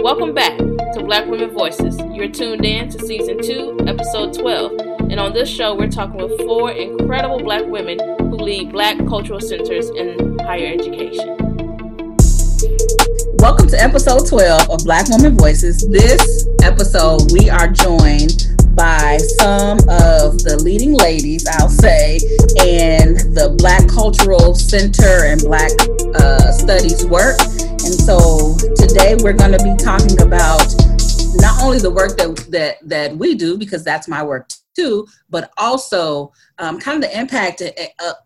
Welcome back to Black Women Voices. You're tuned in to season 2, episode 12. And on this show, we're talking with four incredible black women who lead black cultural centers in higher education. Welcome to episode 12 of Black Women Voices. This episode, we are joined by some of the leading ladies, I'll say, in the Black Cultural Center and Black uh, Studies work. And so today we're going to be talking about not only the work that, that, that we do, because that's my work too, but also um, kind of the impact of,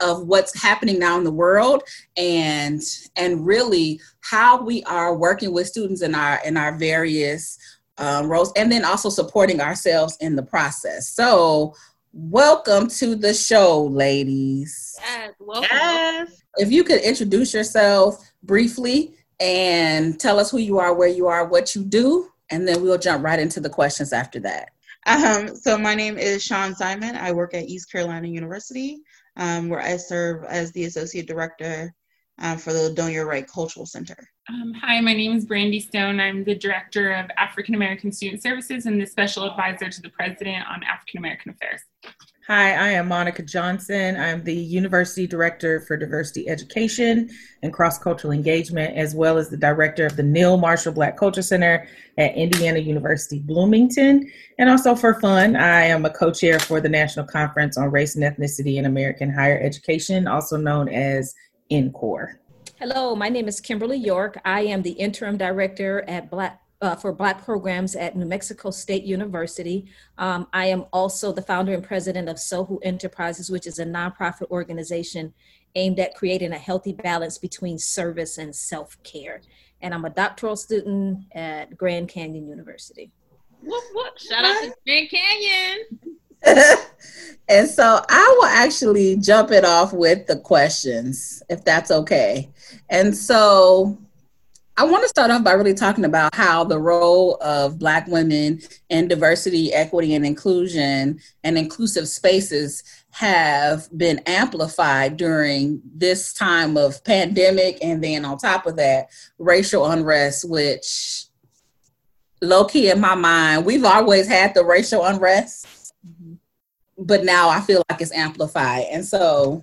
of what's happening now in the world and and really how we are working with students in our in our various um, roles, and then also supporting ourselves in the process. So, welcome to the show, ladies. Yes, welcome. Yes. If you could introduce yourself briefly and tell us who you are, where you are, what you do, and then we'll jump right into the questions after that. Um, so my name is Sean Simon. I work at East Carolina University, um, where I serve as the associate director um, for the Ledonia Wright Cultural Center. Um, hi, my name is Brandy Stone. I'm the Director of African American Student Services and the Special Advisor to the President on African American Affairs. Hi, I am Monica Johnson. I'm the University Director for Diversity Education and Cross Cultural Engagement, as well as the Director of the Neal Marshall Black Culture Center at Indiana University Bloomington. And also for fun, I am a co chair for the National Conference on Race and Ethnicity in American Higher Education, also known as NCORE. Hello, my name is Kimberly York. I am the interim director at Black uh, for Black programs at New Mexico State University. Um, I am also the founder and president of Sohu Enterprises, which is a nonprofit organization aimed at creating a healthy balance between service and self care. And I'm a doctoral student at Grand Canyon University. Whoop, whoop. Shout out to Grand Canyon. and so I will actually jump it off with the questions, if that's okay. And so I want to start off by really talking about how the role of Black women in diversity, equity, and inclusion and inclusive spaces have been amplified during this time of pandemic. And then on top of that, racial unrest, which low key in my mind, we've always had the racial unrest mm-hmm. but now I feel like it's amplified. And so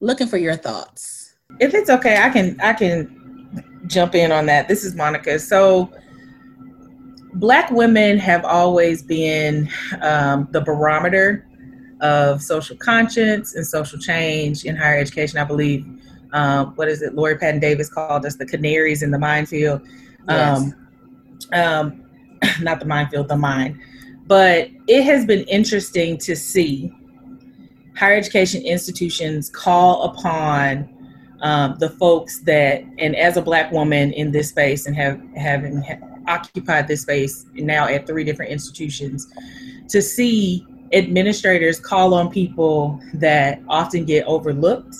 looking for your thoughts. If it's okay, I can I can jump in on that. This is Monica. So black women have always been um, the barometer of social conscience and social change in higher education. I believe, um, what is it? Lori Patton Davis called us the canaries in the minefield. Yes. Um, um, not the minefield, the mine. But it has been interesting to see higher education institutions call upon um, the folks that, and as a black woman in this space and have having ha- occupied this space now at three different institutions, to see administrators call on people that often get overlooked,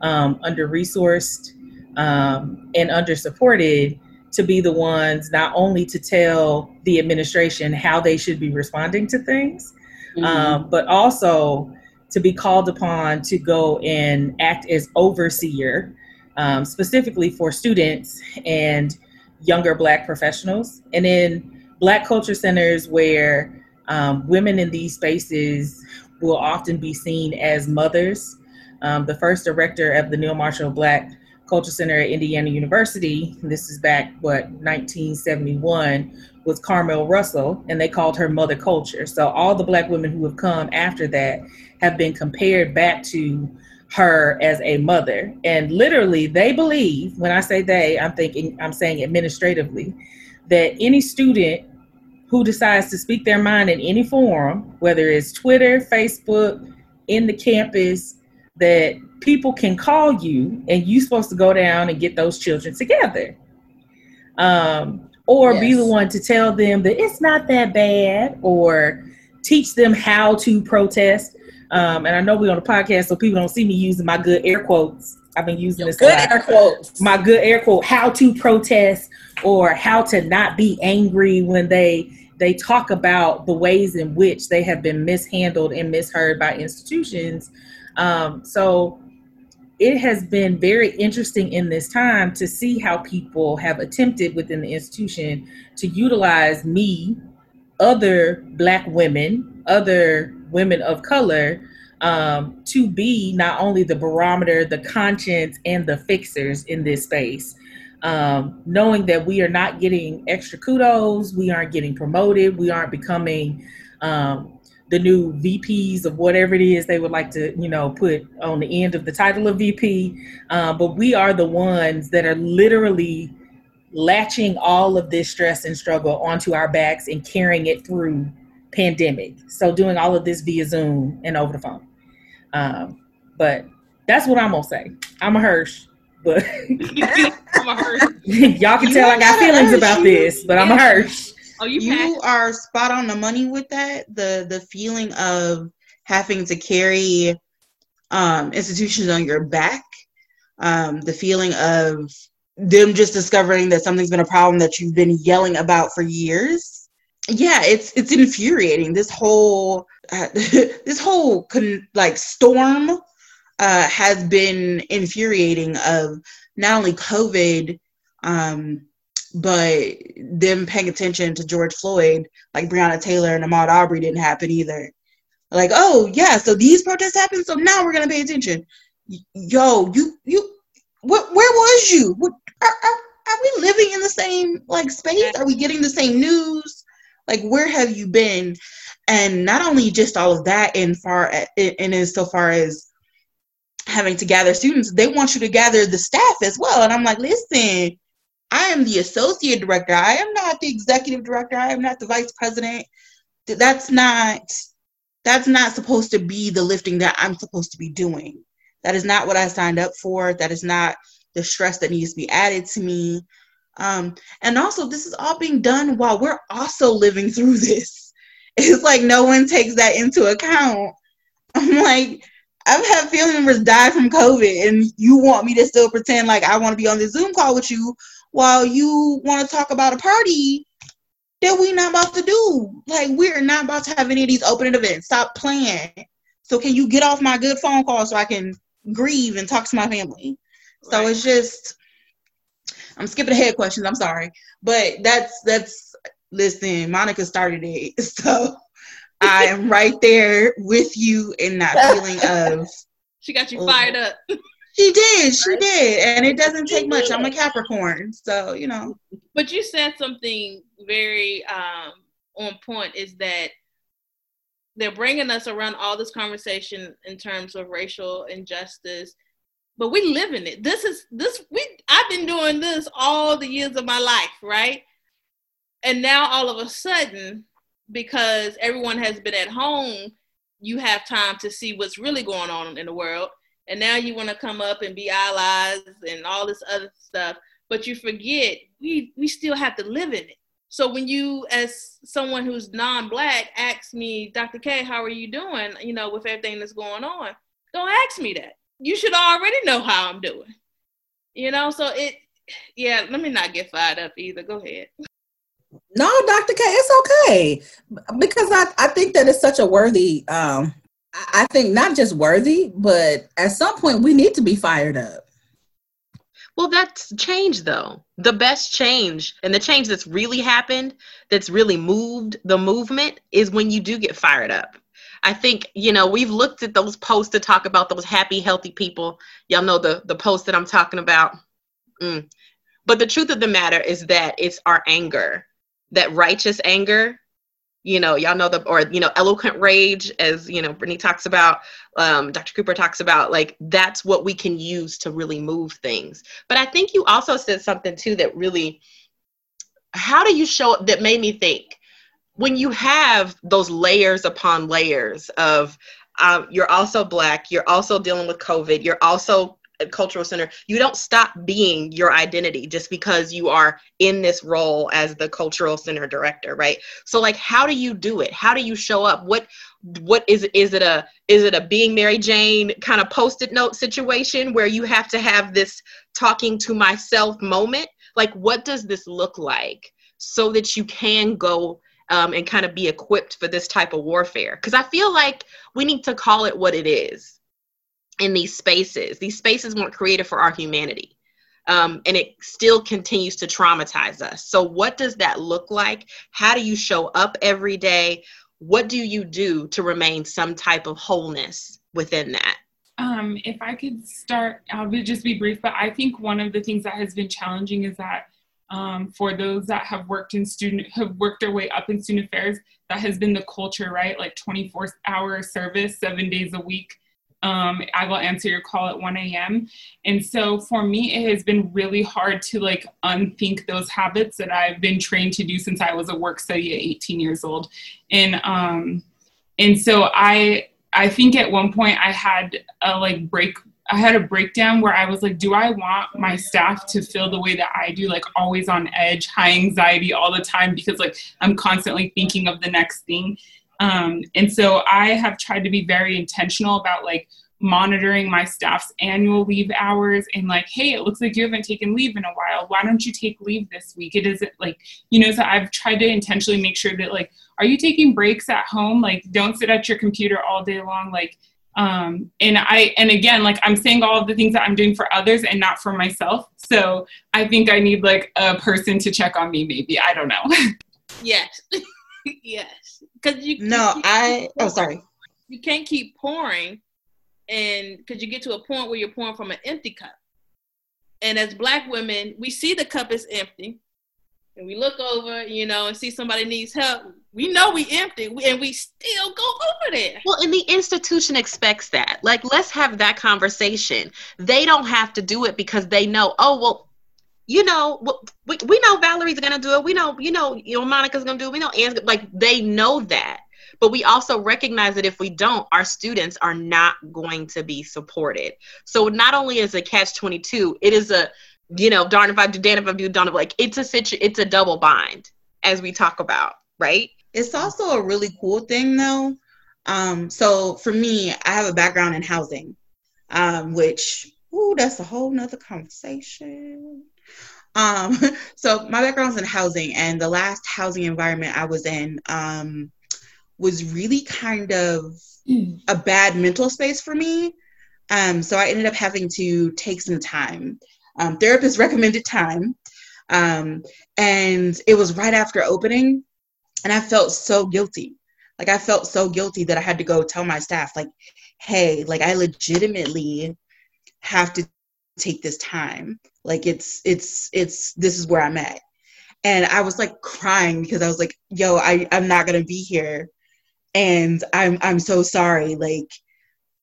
um, under resourced, um, and under supported to be the ones not only to tell the administration how they should be responding to things, mm-hmm. um, but also to be called upon to go and act as overseer, um, specifically for students and younger Black professionals. And in Black culture centers where um, women in these spaces will often be seen as mothers. Um, the first director of the Neal Marshall Black Culture Center at Indiana University, this is back, what, 1971, was Carmel Russell, and they called her Mother Culture. So all the black women who have come after that have been compared back to her as a mother. And literally, they believe, when I say they, I'm thinking, I'm saying administratively, that any student who decides to speak their mind in any forum, whether it's Twitter, Facebook, in the campus, that people can call you and you're supposed to go down and get those children together. Um, or yes. be the one to tell them that it's not that bad or teach them how to protest. Um, and I know we're on a podcast, so people don't see me using my good air quotes. I've been using this good air quotes. My good air quote: how to protest or how to not be angry when they they talk about the ways in which they have been mishandled and misheard by institutions. Um, so it has been very interesting in this time to see how people have attempted within the institution to utilize me, other Black women, other women of color, um, to be not only the barometer, the conscience, and the fixers in this space. Um, knowing that we are not getting extra kudos, we aren't getting promoted, we aren't becoming um, the new VPs of whatever it is they would like to, you know, put on the end of the title of VP. Uh, but we are the ones that are literally latching all of this stress and struggle onto our backs and carrying it through pandemic. So doing all of this via Zoom and over the phone. Um, but that's what I'm gonna say. I'm a Hirsch, but I'm a Hirsch. y'all can You tell I got feelings about you- this, but I'm a Hirsch. Oh, you, you are spot on the money with that. The the feeling of having to carry um, institutions on your back, um, the feeling of them just discovering that something's been a problem that you've been yelling about for years. Yeah, it's it's infuriating. This whole uh, this whole con- like storm uh, has been infuriating. Of not only COVID. Um, but them paying attention to George Floyd, like Breonna Taylor and Ahmaud Arbery, didn't happen either. Like, oh yeah, so these protests happened, so now we're gonna pay attention. Yo, you you, what? Where was you? What, are, are are we living in the same like space? Are we getting the same news? Like, where have you been? And not only just all of that, in far in as so far as having to gather students, they want you to gather the staff as well. And I'm like, listen, I am the associate director. I am not the executive director. I am not the vice president. That's not that's not supposed to be the lifting that I'm supposed to be doing. That is not what I signed up for. That is not the stress that needs to be added to me. Um, and also, this is all being done while we're also living through this. It's like no one takes that into account. I'm like, I've had family members die from COVID, and you want me to still pretend like I want to be on the Zoom call with you while you want to talk about a party that we not about to do. Like we're not about to have any of these opening events. Stop playing. So can you get off my good phone call so I can grieve and talk to my family? So it's just I'm skipping ahead questions. I'm sorry. But that's that's listen, Monica started it. So I am right there with you in that feeling of She got you fired up. she did, she did. And it doesn't take much. I'm a Capricorn. So, you know. But you said something very um, on point is that they're bringing us around all this conversation in terms of racial injustice, but we live in it. This is this we I've been doing this all the years of my life, right? And now all of a sudden, because everyone has been at home, you have time to see what's really going on in the world. And now you want to come up and be allies and all this other stuff but you forget we we still have to live in it. So when you, as someone who's non-black, ask me, Dr. K, how are you doing? You know, with everything that's going on, don't ask me that. You should already know how I'm doing. You know, so it, yeah. Let me not get fired up either. Go ahead. No, Dr. K, it's okay. Because I, I think that it's such a worthy um I think not just worthy, but at some point we need to be fired up. Well, that's change though. The best change and the change that's really happened, that's really moved the movement, is when you do get fired up. I think, you know, we've looked at those posts to talk about those happy, healthy people. Y'all know the, the post that I'm talking about. Mm. But the truth of the matter is that it's our anger, that righteous anger. You know, y'all know the, or, you know, eloquent rage, as, you know, Brittney talks about, um, Dr. Cooper talks about, like, that's what we can use to really move things. But I think you also said something too that really, how do you show that made me think when you have those layers upon layers of um, you're also black, you're also dealing with COVID, you're also cultural center, you don't stop being your identity just because you are in this role as the cultural center director, right? So like how do you do it? How do you show up? What what is it is it a is it a being Mary Jane kind of post-it note situation where you have to have this talking to myself moment? Like what does this look like so that you can go um, and kind of be equipped for this type of warfare? Because I feel like we need to call it what it is. In these spaces. These spaces weren't created for our humanity. Um, and it still continues to traumatize us. So, what does that look like? How do you show up every day? What do you do to remain some type of wholeness within that? Um, if I could start, I'll be, just be brief, but I think one of the things that has been challenging is that um, for those that have worked in student, have worked their way up in student affairs, that has been the culture, right? Like 24 hour service, seven days a week. Um, I will answer your call at 1 a.m. And so for me, it has been really hard to like unthink those habits that I've been trained to do since I was a work study at 18 years old. And um, and so I I think at one point I had a like break I had a breakdown where I was like, do I want my staff to feel the way that I do, like always on edge, high anxiety all the time because like I'm constantly thinking of the next thing. Um, and so I have tried to be very intentional about like monitoring my staff's annual leave hours and like, hey, it looks like you haven't taken leave in a while. Why don't you take leave this week? It isn't like, you know, so I've tried to intentionally make sure that like, are you taking breaks at home? Like, don't sit at your computer all day long. Like, um, and I and again, like I'm saying all of the things that I'm doing for others and not for myself. So I think I need like a person to check on me. Maybe I don't know. yes, yes, because you. No, you I. Oh, sorry. You can't keep pouring and because you get to a point where you're pouring from an empty cup. And as black women, we see the cup is empty, and we look over, you know, and see somebody needs help. We know we empty, and we still go over there. Well, and the institution expects that. Like, let's have that conversation. They don't have to do it because they know. Oh, well, you know, we, we know Valerie's gonna do it. We know, you know, you know, Monica's gonna do it. We know Anne's like they know that. But we also recognize that if we don't, our students are not going to be supported. So not only is a catch 22, it is a, you know, darn if I do, damn if I do, darn if like it's a situ- it's a double bind as we talk about, right? It's also a really cool thing though. Um, so for me, I have a background in housing, um, which, ooh, that's a whole nother conversation. Um, so my background's in housing, and the last housing environment I was in, um, was really kind of mm. a bad mental space for me. Um, so I ended up having to take some time. Um, therapist recommended time. Um, and it was right after opening. And I felt so guilty. Like I felt so guilty that I had to go tell my staff, like, hey, like I legitimately have to take this time. Like it's it's it's this is where I'm at. And I was like crying because I was like, yo, I, I'm not gonna be here. And i'm i'm so sorry. Like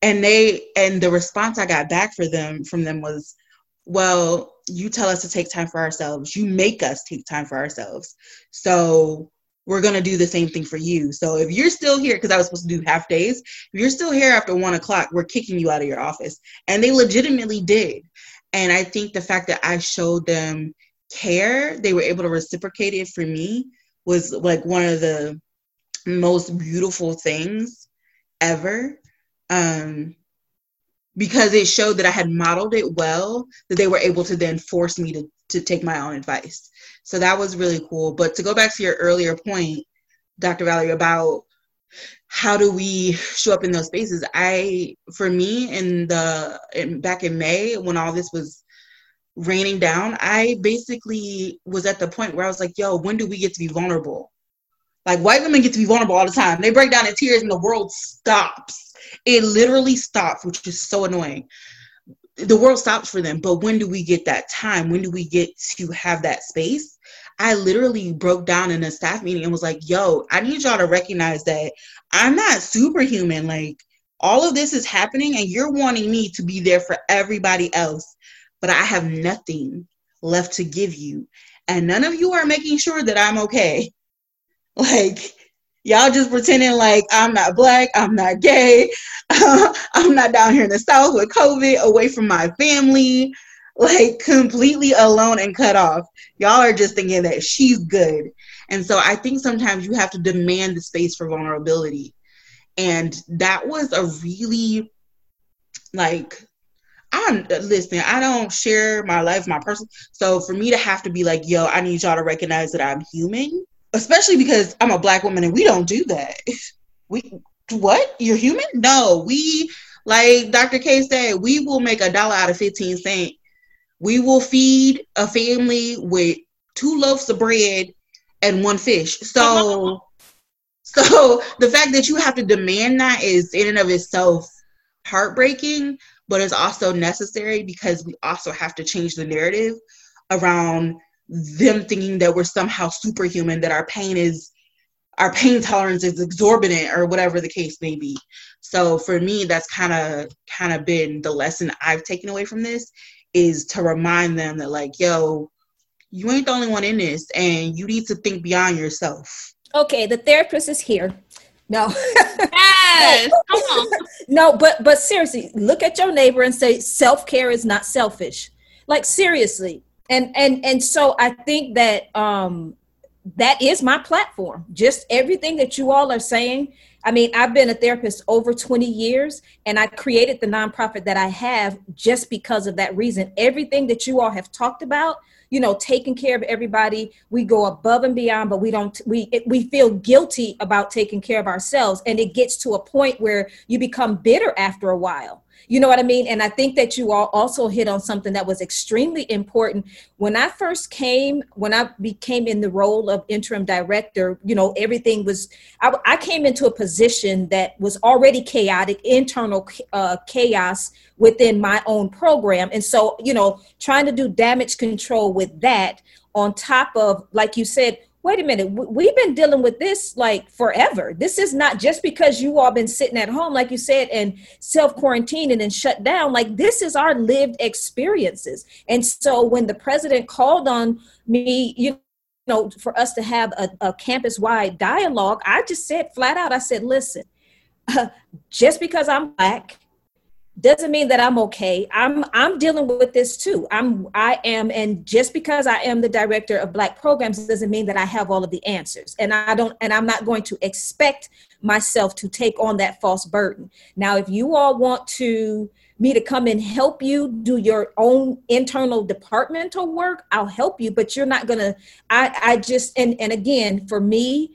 and they and the response i got back for them from them was well you tell us to take time for ourselves. You make us take time for ourselves. So we're going to do the same thing for you. So if you're still here because i was supposed to do half days if you're still here after one o'clock we're kicking you out of your office. And they legitimately did and i think the fact that i showed them care they were able to reciprocate it for me was like one of the most beautiful things ever um, because it showed that I had modeled it well, that they were able to then force me to, to take my own advice. So that was really cool. But to go back to your earlier point, Dr. Valerie, about how do we show up in those spaces? I, for me, in the in, back in May when all this was raining down, I basically was at the point where I was like, "Yo, when do we get to be vulnerable?" Like white women get to be vulnerable all the time. They break down in tears and the world stops. It literally stops, which is so annoying. The world stops for them. But when do we get that time? When do we get to have that space? I literally broke down in a staff meeting and was like, yo, I need y'all to recognize that I'm not superhuman. Like all of this is happening and you're wanting me to be there for everybody else, but I have nothing left to give you. And none of you are making sure that I'm okay. Like, y'all just pretending like I'm not black, I'm not gay, I'm not down here in the South with COVID, away from my family, like completely alone and cut off. Y'all are just thinking that she's good. And so I think sometimes you have to demand the space for vulnerability. And that was a really like I'm listening. I don't share my life, my person. So for me to have to be like, yo, I need y'all to recognize that I'm human especially because I'm a black woman and we don't do that. We what? You're human? No, we Like Dr. K said, we will make a dollar out of 15 cents. We will feed a family with two loaves of bread and one fish. So so the fact that you have to demand that is in and of itself heartbreaking, but it's also necessary because we also have to change the narrative around them thinking that we're somehow superhuman, that our pain is our pain tolerance is exorbitant or whatever the case may be. So for me, that's kind of kind of been the lesson I've taken away from this is to remind them that like, yo, you ain't the only one in this and you need to think beyond yourself. Okay, the therapist is here. No. yes. Come on. no, but but seriously, look at your neighbor and say self-care is not selfish. Like seriously. And and and so I think that um that is my platform. Just everything that you all are saying. I mean, I've been a therapist over 20 years and I created the nonprofit that I have just because of that reason. Everything that you all have talked about, you know, taking care of everybody, we go above and beyond, but we don't we we feel guilty about taking care of ourselves and it gets to a point where you become bitter after a while you know what I mean? And I think that you all also hit on something that was extremely important. When I first came, when I became in the role of interim director, you know, everything was, I, I came into a position that was already chaotic, internal uh, chaos within my own program. And so, you know, trying to do damage control with that on top of, like you said, wait a minute, we've been dealing with this like forever. This is not just because you all been sitting at home, like you said, and self quarantining and shut down. Like this is our lived experiences. And so when the president called on me, you know, for us to have a, a campus wide dialogue, I just said flat out, I said, listen, uh, just because I'm black, doesn't mean that I'm okay. I'm I'm dealing with this too. I'm I am and just because I am the director of black programs doesn't mean that I have all of the answers. And I don't and I'm not going to expect myself to take on that false burden. Now if you all want to me to come and help you do your own internal departmental work, I'll help you, but you're not going to I I just and and again, for me,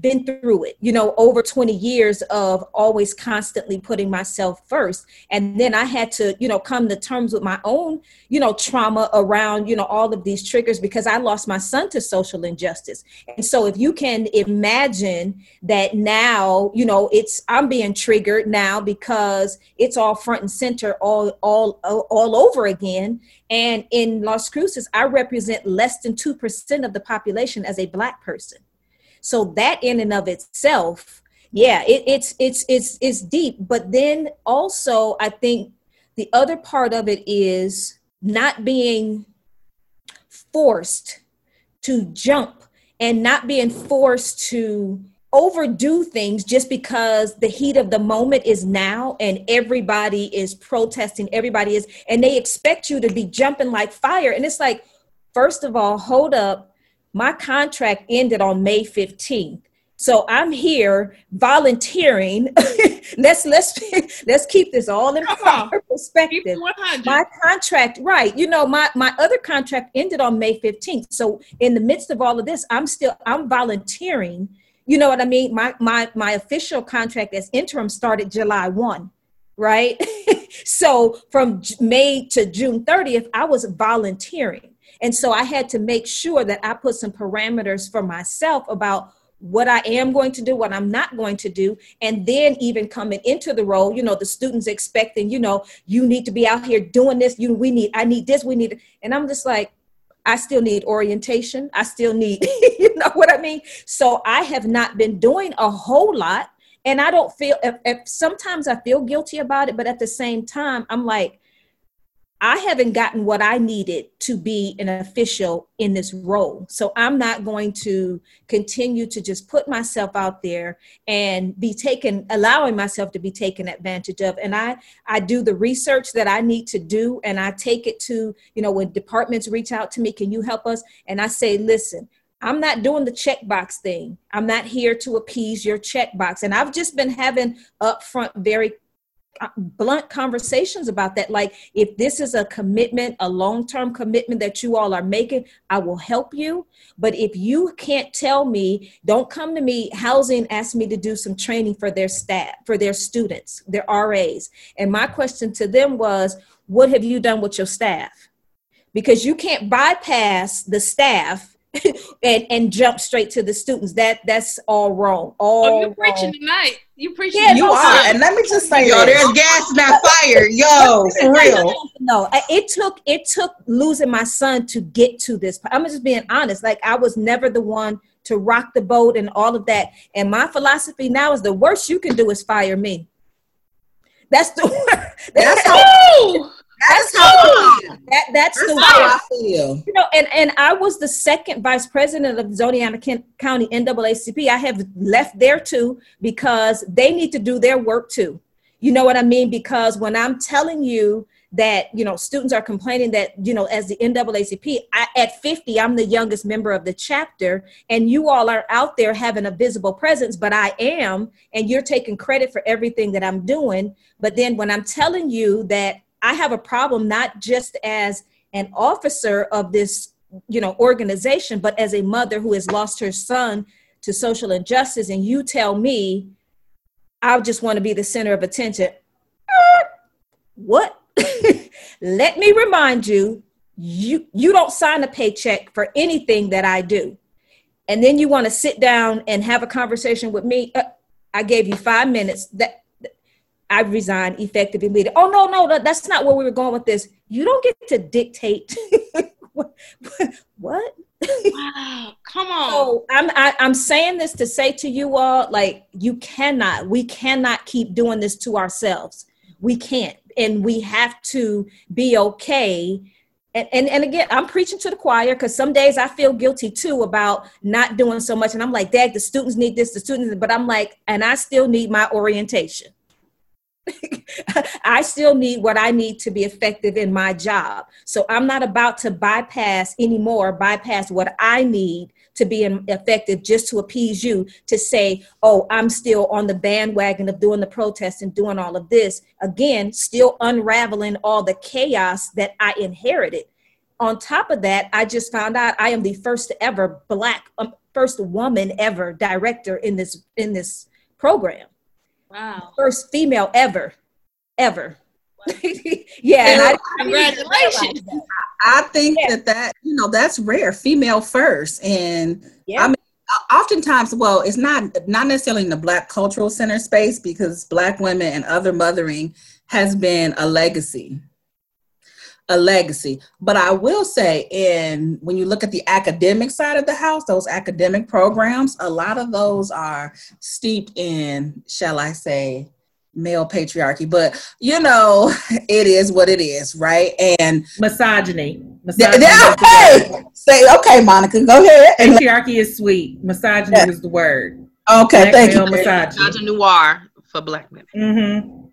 been through it, you know, over 20 years of always constantly putting myself first. And then I had to, you know, come to terms with my own, you know, trauma around, you know, all of these triggers because I lost my son to social injustice. And so if you can imagine that now, you know, it's I'm being triggered now because it's all front and center all all all over again. And in Las Cruces, I represent less than 2% of the population as a black person so that in and of itself yeah it, it's it's it's it's deep. But then also i think the other part of it is not being forced to jump and not being forced to overdo things just because the heat of the moment is now and everybody is protesting everybody is and they expect you to be jumping like fire. And it's like first of all hold up my contract ended on May 15th. So I'm here volunteering. let's let's let's keep this all in perspective. My contract, right? You know, my my other contract ended on May 15th. So in the midst of all of this, I'm still I'm volunteering. You know what I mean? My my my official contract as interim started July 1, right? so from May to June 30th, I was volunteering. And so I had to make sure that I put some parameters for myself about what I am going to do, what I'm not going to do. And then even coming into the role, you know, the students expecting, you know, you need to be out here doing this. You, we need, I need this, we need, and I'm just like, I still need orientation. I still need, you know what I mean? So I have not been doing a whole lot. And I don't feel, if, if sometimes I feel guilty about it, but at the same time, I'm like, I haven't gotten what I needed to be an official in this role. So I'm not going to continue to just put myself out there and be taken, allowing myself to be taken advantage of. And I, I do the research that I need to do and I take it to, you know, when departments reach out to me, can you help us? And I say, listen, I'm not doing the checkbox thing. I'm not here to appease your checkbox. And I've just been having upfront, very Uh, blunt conversations about that. Like, if this is a commitment, a long term commitment that you all are making, I will help you. But if you can't tell me, don't come to me. Housing asked me to do some training for their staff, for their students, their RAs. And my question to them was, what have you done with your staff? Because you can't bypass the staff and and jump straight to the students. That that's all wrong. All Oh, you're wrong. preaching tonight. You preaching. Yeah, You no, are, and let me just say, Yo, there's gas, in not fire. Yo, for real. No, it took it took losing my son to get to this. I'm just being honest. Like I was never the one to rock the boat and all of that. And my philosophy now is the worst you can do is fire me. That's the worst. That's That's, how, that's how I feel. that, that's the That's how I worst. feel. You know, and, and I was the second vice president of Doña Ana Ken- County NAACP. I have left there too because they need to do their work too. You know what I mean? Because when I'm telling you that, you know, students are complaining that, you know, as the NAACP, I, at 50, I'm the youngest member of the chapter, and you all are out there having a visible presence, but I am, and you're taking credit for everything that I'm doing. But then when I'm telling you that I have a problem, not just as an officer of this you know organization but as a mother who has lost her son to social injustice. And you tell me i just want to be the center of attention. What? Let me remind you you you don't sign a paycheck for anything that i do. And then you want to sit down and have a conversation with me? Uh, i gave you five minutes. That I resign effective immediately. Oh no, no, that- that's not where we were going with this. You don't get to dictate what. what? Wow, come on. So I'm I, I'm saying this to say to you all, like you cannot, we cannot keep doing this to ourselves. We can't, and we have to be okay. And and, and again, I'm preaching to the choir because some days I feel guilty too about not doing so much, and I'm like, Dad, the students need this, the students, but I'm like, and I still need my orientation. I still need what I need to be effective in my job. So I'm not about to bypass anymore, bypass what I need to be effective just to appease you to say, oh, I'm still on the bandwagon of doing the protest and doing all of this. Again, still unraveling all the chaos that I inherited. On top of that, I just found out I am the first ever black, um, first woman ever director in this in this program wow. first female ever, ever. yeah, and I, Congratulations. I think Yeah. that that you know that's rare, female first, and yeah, I mean, oftentimes, well, it's not not necessarily in the Black Cultural Center space because Black women and other mothering has been a legacy, a legacy. But I will say, in when you look at the academic side of the house, those academic programs, a lot of those are steeped in, shall I say, male patriarchy. But you know, it is what it is, right? And Misogyny. yeah, Misogyny yeah, is the say okay, Monica, go ahead. And, Patriarchy is sweet. Misogyny Yeah. is the word. okay, Black thank you. male misogyny. Noir for black women. Mm-hmm.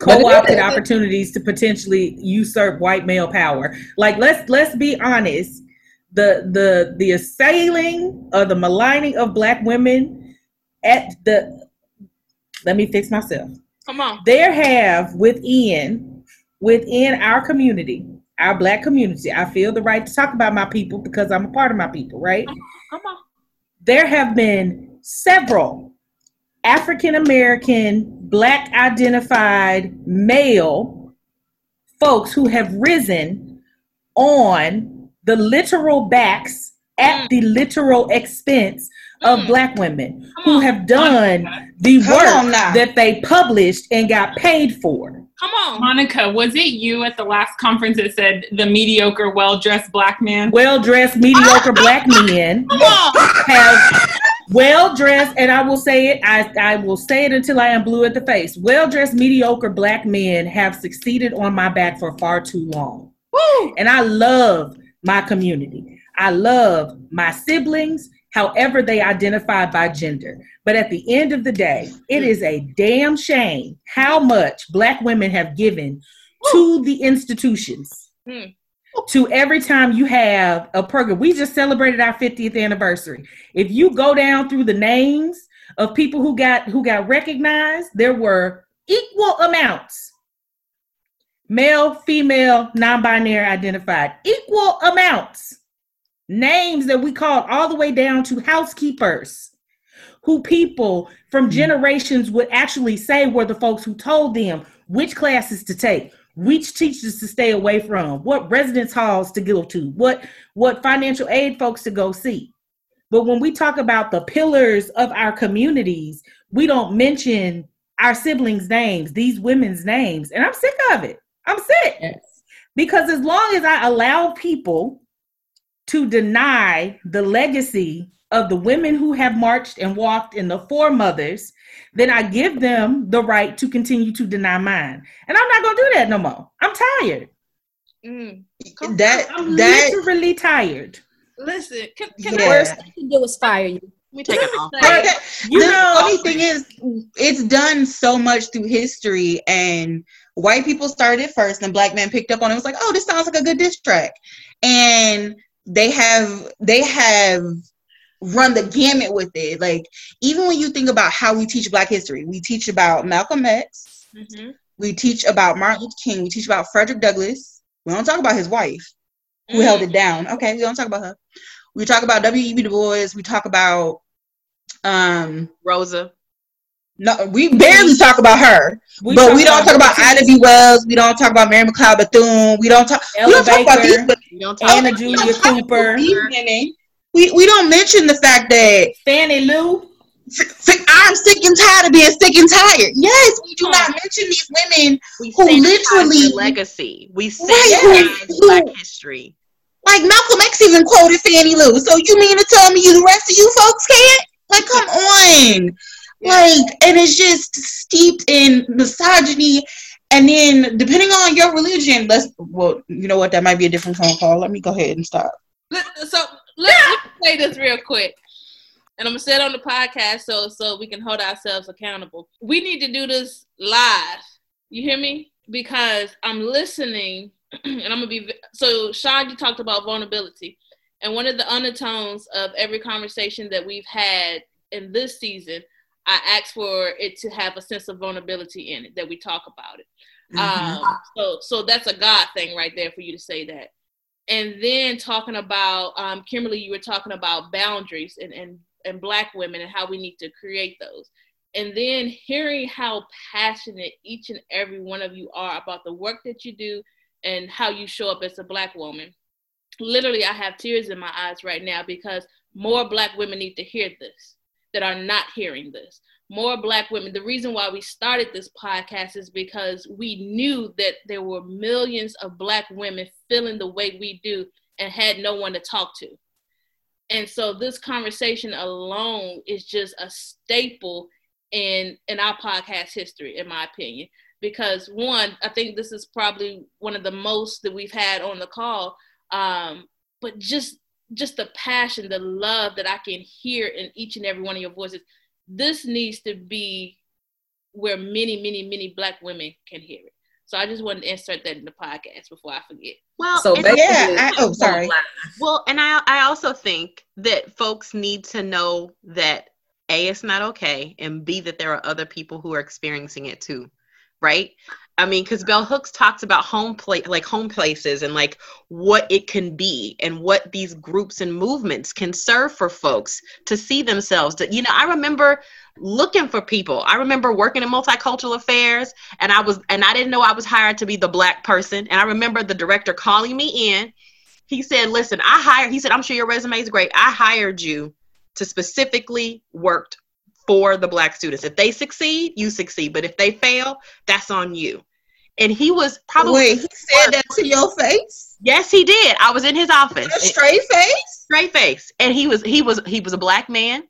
But it Co-opted opportunities to potentially usurp white male power. Like let's let's be honest. The the the assailing or the maligning of black women at the let me fix myself. Come on. There have within within our community, our black community, I feel the right to talk about my people because I'm a part of my people, right? Come on. there have been several African American, black identified male folks who have risen on the literal backs at Mm. the literal expense of Mm. black women Come who on. have done the Come work that they published and got paid for. Come on. Monica, was it you at the last conference that said the mediocre, well dressed black man? Well dressed, mediocre black men have well dressed, and I will say it, I, I will say it until I am blue at the face. Well dressed, mediocre black men have succeeded on my back for far too long. Woo. And I love my community. I love my siblings, however they identify by gender. But at the end of the day, it is a damn shame how much black women have given to the institutions. Hmm. To every time you have a program, we just celebrated our 50th anniversary. If you go down through the names of people who got who got recognized, there were equal amounts. Male, female, non binary identified, equal amounts. Names that we called all the way down to housekeepers, who people from hmm. generations would actually say were the folks who told them which classes to take, which teachers to stay away from, what residence halls to go to, what what financial aid folks to go see. But when we talk about the pillars of our communities, we don't mention our siblings' names, these women's names. And I'm sick of it. I'm sick. Yes. Because as long as I allow people to deny the legacy of the women who have marched and walked in the foremothers, then I give them the right to continue to deny mine. And I'm not gonna do that no more. I'm tired. Mm. That I'm that, literally tired. Listen, can, can yeah. the worst I can do is fire you. We take it off. you the know, funny thing is, it's done so much through history, and white people started first, and black men picked up on it. it was like, oh, this sounds like a good diss track, and they have they have run the gamut with it. Like even when you think about how we teach Black history, we teach about Malcolm X, mm-hmm. we teach about Martin Luther King, we teach about Frederick Douglass. We don't talk about his wife, who mm. held it down. Okay, we don't talk about her. We talk about W.E.B. Du Bois. We talk about um Rosa. No, we barely talk about her, we but we don't talk about Ida B. Wells. We don't talk about Mary McLeod Bethune. We don't talk. Ella we don't Baker, talk about these. We don't talk Anna Julia Cooper. Women we, we don't mention the fact that Fannie Lou. I'm sick and tired of being sick and tired. Yes, we do not mention these women we who literally legacy. We say right, Black history. Like Malcolm X even quoted Fannie Lou. So you mean to tell me you the rest of you folks can't? Like, come on. Yeah. Like, and it's just steeped in misogyny. And then depending on your religion, let's well, you know what, that might be a different phone call. Let me go ahead and stop. So let, let me say this real quick. And I'm gonna say it on the podcast so so we can hold ourselves accountable. We need to do this live. You hear me? Because I'm listening and I'm gonna be so Sean, you talked about vulnerability. And one of the undertones of every conversation that we've had in this season, I asked for it to have a sense of vulnerability in it, that we talk about it. Mm-hmm. Um, so, so that's a God thing right there for you to say that and then talking about um, Kimberly, you were talking about boundaries and, and and black women and how we need to create those. And then hearing how passionate each and every one of you are about the work that you do and how you show up as a black woman. Literally, I have tears in my eyes right now because more black women need to hear this that are not hearing this more black women. The reason why we started this podcast is because we knew that there were millions of black women feeling the way we do and had no one to talk to. And so this conversation alone is just a staple in in our podcast history in my opinion. Because one i think this is probably one of the most that we've had on the call um, but just just the passion the love that i can hear in each and every one of your voices this needs to be where many, many, many black women can hear it. So I just wanted to insert that in the podcast before I forget. Well, so yeah, I, oh sorry. Well, and I I also think that folks need to know that a it's not okay, and b that there are other people who are experiencing it too, right? I mean, because Bell Hooks talks about home play, like home places, and like what it can be, and what these groups and movements can serve for folks to see themselves. To, you know, I remember looking for people. I remember working in multicultural affairs, and I was, and I didn't know I was hired to be the black person. And I remember the director calling me in. He said, "Listen, I hired." He said, "I'm sure your resume is great. I hired you to specifically work for the black students. If they succeed, you succeed. But if they fail, that's on you." and he was probably wait. He said that to your face. Yes, he did. I was in his office. a straight face. Straight face, and he was he was he was a black man.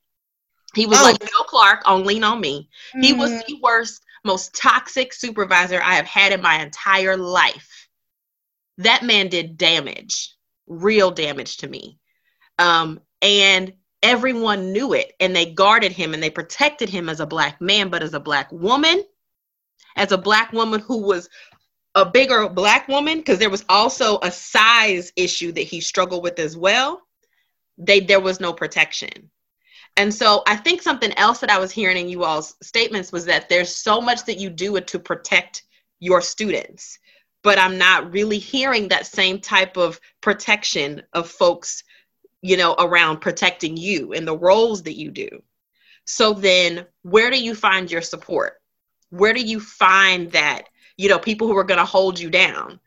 He was oh. like Bill Clark on Lean on Me. Mm. He was mm. the worst, most toxic supervisor I have had in my entire life. That man did damage, real damage to me. Um, and everyone knew it and they guarded him and they protected him as a black man, but as a black woman, as a black woman who was a bigger black woman because there was also a size issue that he struggled with as well they there was no protection. And so I think something else that I was hearing in you all's statements was that there's so much that you do to protect your students, but I'm not really hearing that same type of protection of folks, you know, around protecting you and the roles that you do. So then where do you find your support? Where do you find that, you know, people who are going to hold you down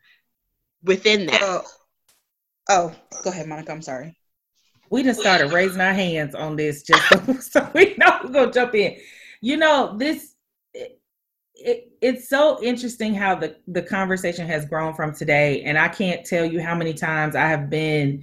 within that? Oh. oh, go ahead, Monica. I'm sorry. We just started raising our hands on this just so, so we know we're going to jump in. You know, this it, it, it's so interesting how the the conversation has grown from today and I can't tell you how many times I have been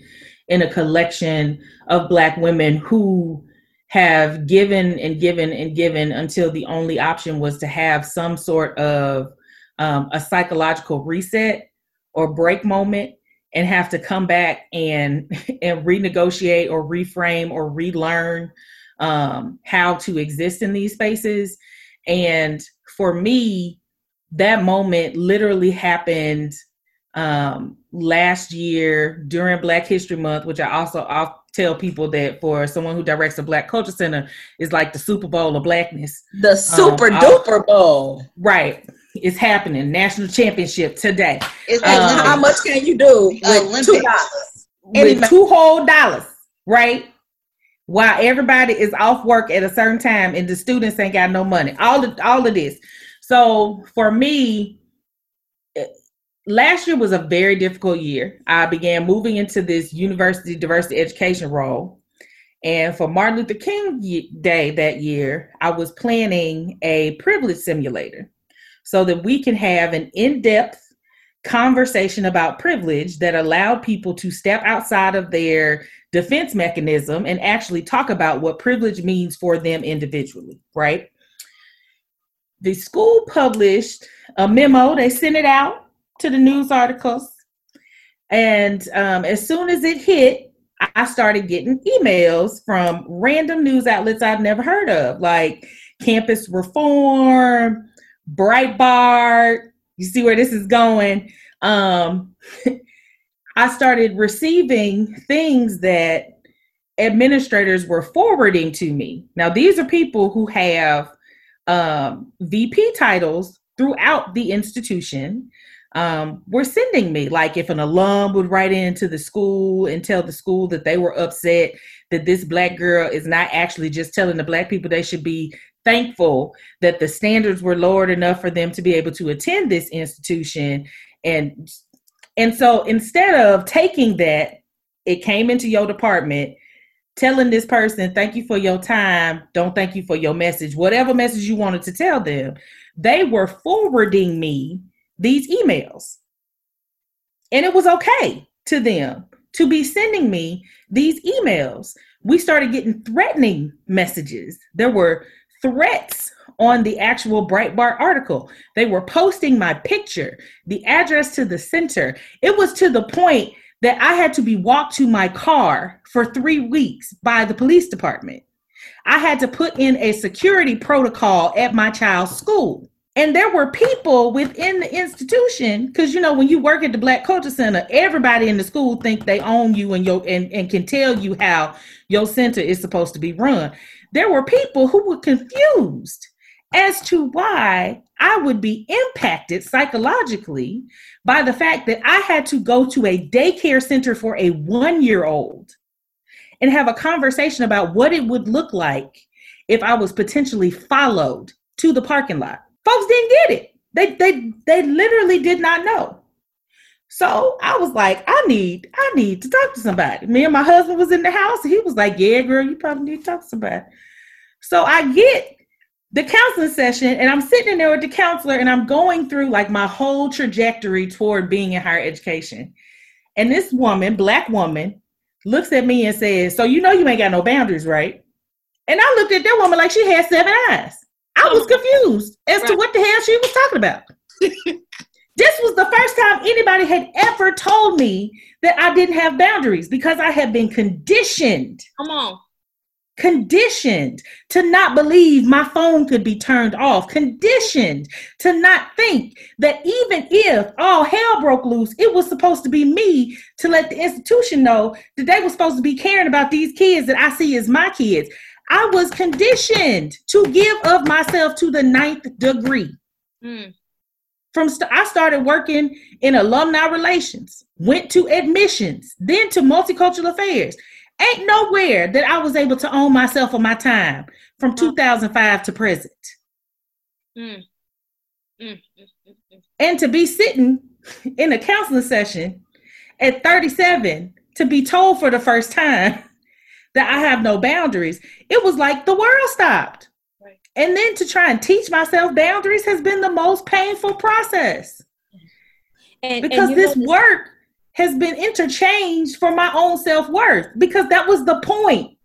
in a collection of black women who have given and given and given until the only option was to have some sort of um, a psychological reset or break moment and have to come back and and renegotiate or reframe or relearn um, how to exist in these spaces. And for me that moment literally happened um, last year during black history month which i also I'll tell people that for someone who directs a black culture center is like the super bowl of blackness. The super Um, duper bowl. right. It's happening. National championship today. It's Um, how much can you do? With Olympics. two dollars? Any with two whole dollars right? While everybody is off work at a certain time and the students ain't got no money. All of all of this. So for me last year was a very difficult year. I began moving into this university diversity education role. And for martin luther king day that year i was planning a privilege simulator so that we can have an in-depth conversation about privilege that allowed people to step outside of their defense mechanism and actually talk about what privilege means for them individually, right? The school published a memo, they sent it out to the news articles. And um, as soon as it hit, I started getting emails from random news outlets I've never heard of, like Campus Reform, Breitbart. You see where this is going? Um, I started receiving things that administrators were forwarding to me. Now, these are people who have um, VP titles throughout the institution. Um, were sending me like if an alum would write into the school and tell the school that they were upset that this black girl is not actually just telling the black people they should be thankful that the standards were lowered enough for them to be able to attend this institution. And and so instead of taking that it came into your department telling this person thank you for your time. Don't thank you for your message. Whatever message you wanted to tell them they were forwarding me these emails and it was okay to them to be sending me these emails we started getting threatening messages there were threats on the actual Breitbart article. They were posting my picture, the address to the center. It was to the point that I had to be walked to my car for three weeks by the police department. I had to put in a security protocol at my child's school. And there were people within the institution, because you know, when you work at the Black Culture Center, everybody in the school think they own you and your and, and can tell you how your center is supposed to be run there were people who were confused as to why I would be impacted psychologically by the fact that I had to go to a daycare center for a one year old and have a conversation about what it would look like if I was potentially followed to the parking lot. Folks didn't get it. They they they literally did not know. So I was like, I need, I need to talk to somebody. Me and my husband was in the house, and he was like, Yeah, girl, you probably need to talk to somebody. So I get the counseling session, and I'm sitting in there with the counselor, and I'm going through like my whole trajectory toward being in higher education. And this woman, black woman, looks at me and says, So you know you ain't got no boundaries, right? And I looked at that woman like she had seven eyes. I was confused as to what the hell she was talking about. This was the first time anybody had ever told me that I didn't have boundaries because I had been conditioned, Come on. conditioned to not believe my phone could be turned off, conditioned to not think that even if all hell broke loose, it was supposed to be me to let the institution know that they were supposed to be caring about these kids that I see as my kids. I was conditioned to give of myself to the ninth degree. Mm. From st- I started working in alumni relations, went to admissions, then to multicultural affairs. Ain't nowhere that I was able to own myself or my time from 2005 to present. Mm. Mm, mm, mm, mm. And to be sitting in a counseling session at 37 to be told for the first time that I have no boundaries, it was like the world stopped. Right. And then to try and teach myself boundaries has been the most painful process And, and because you this know, work has been interchanged for my own self-worth because that was the point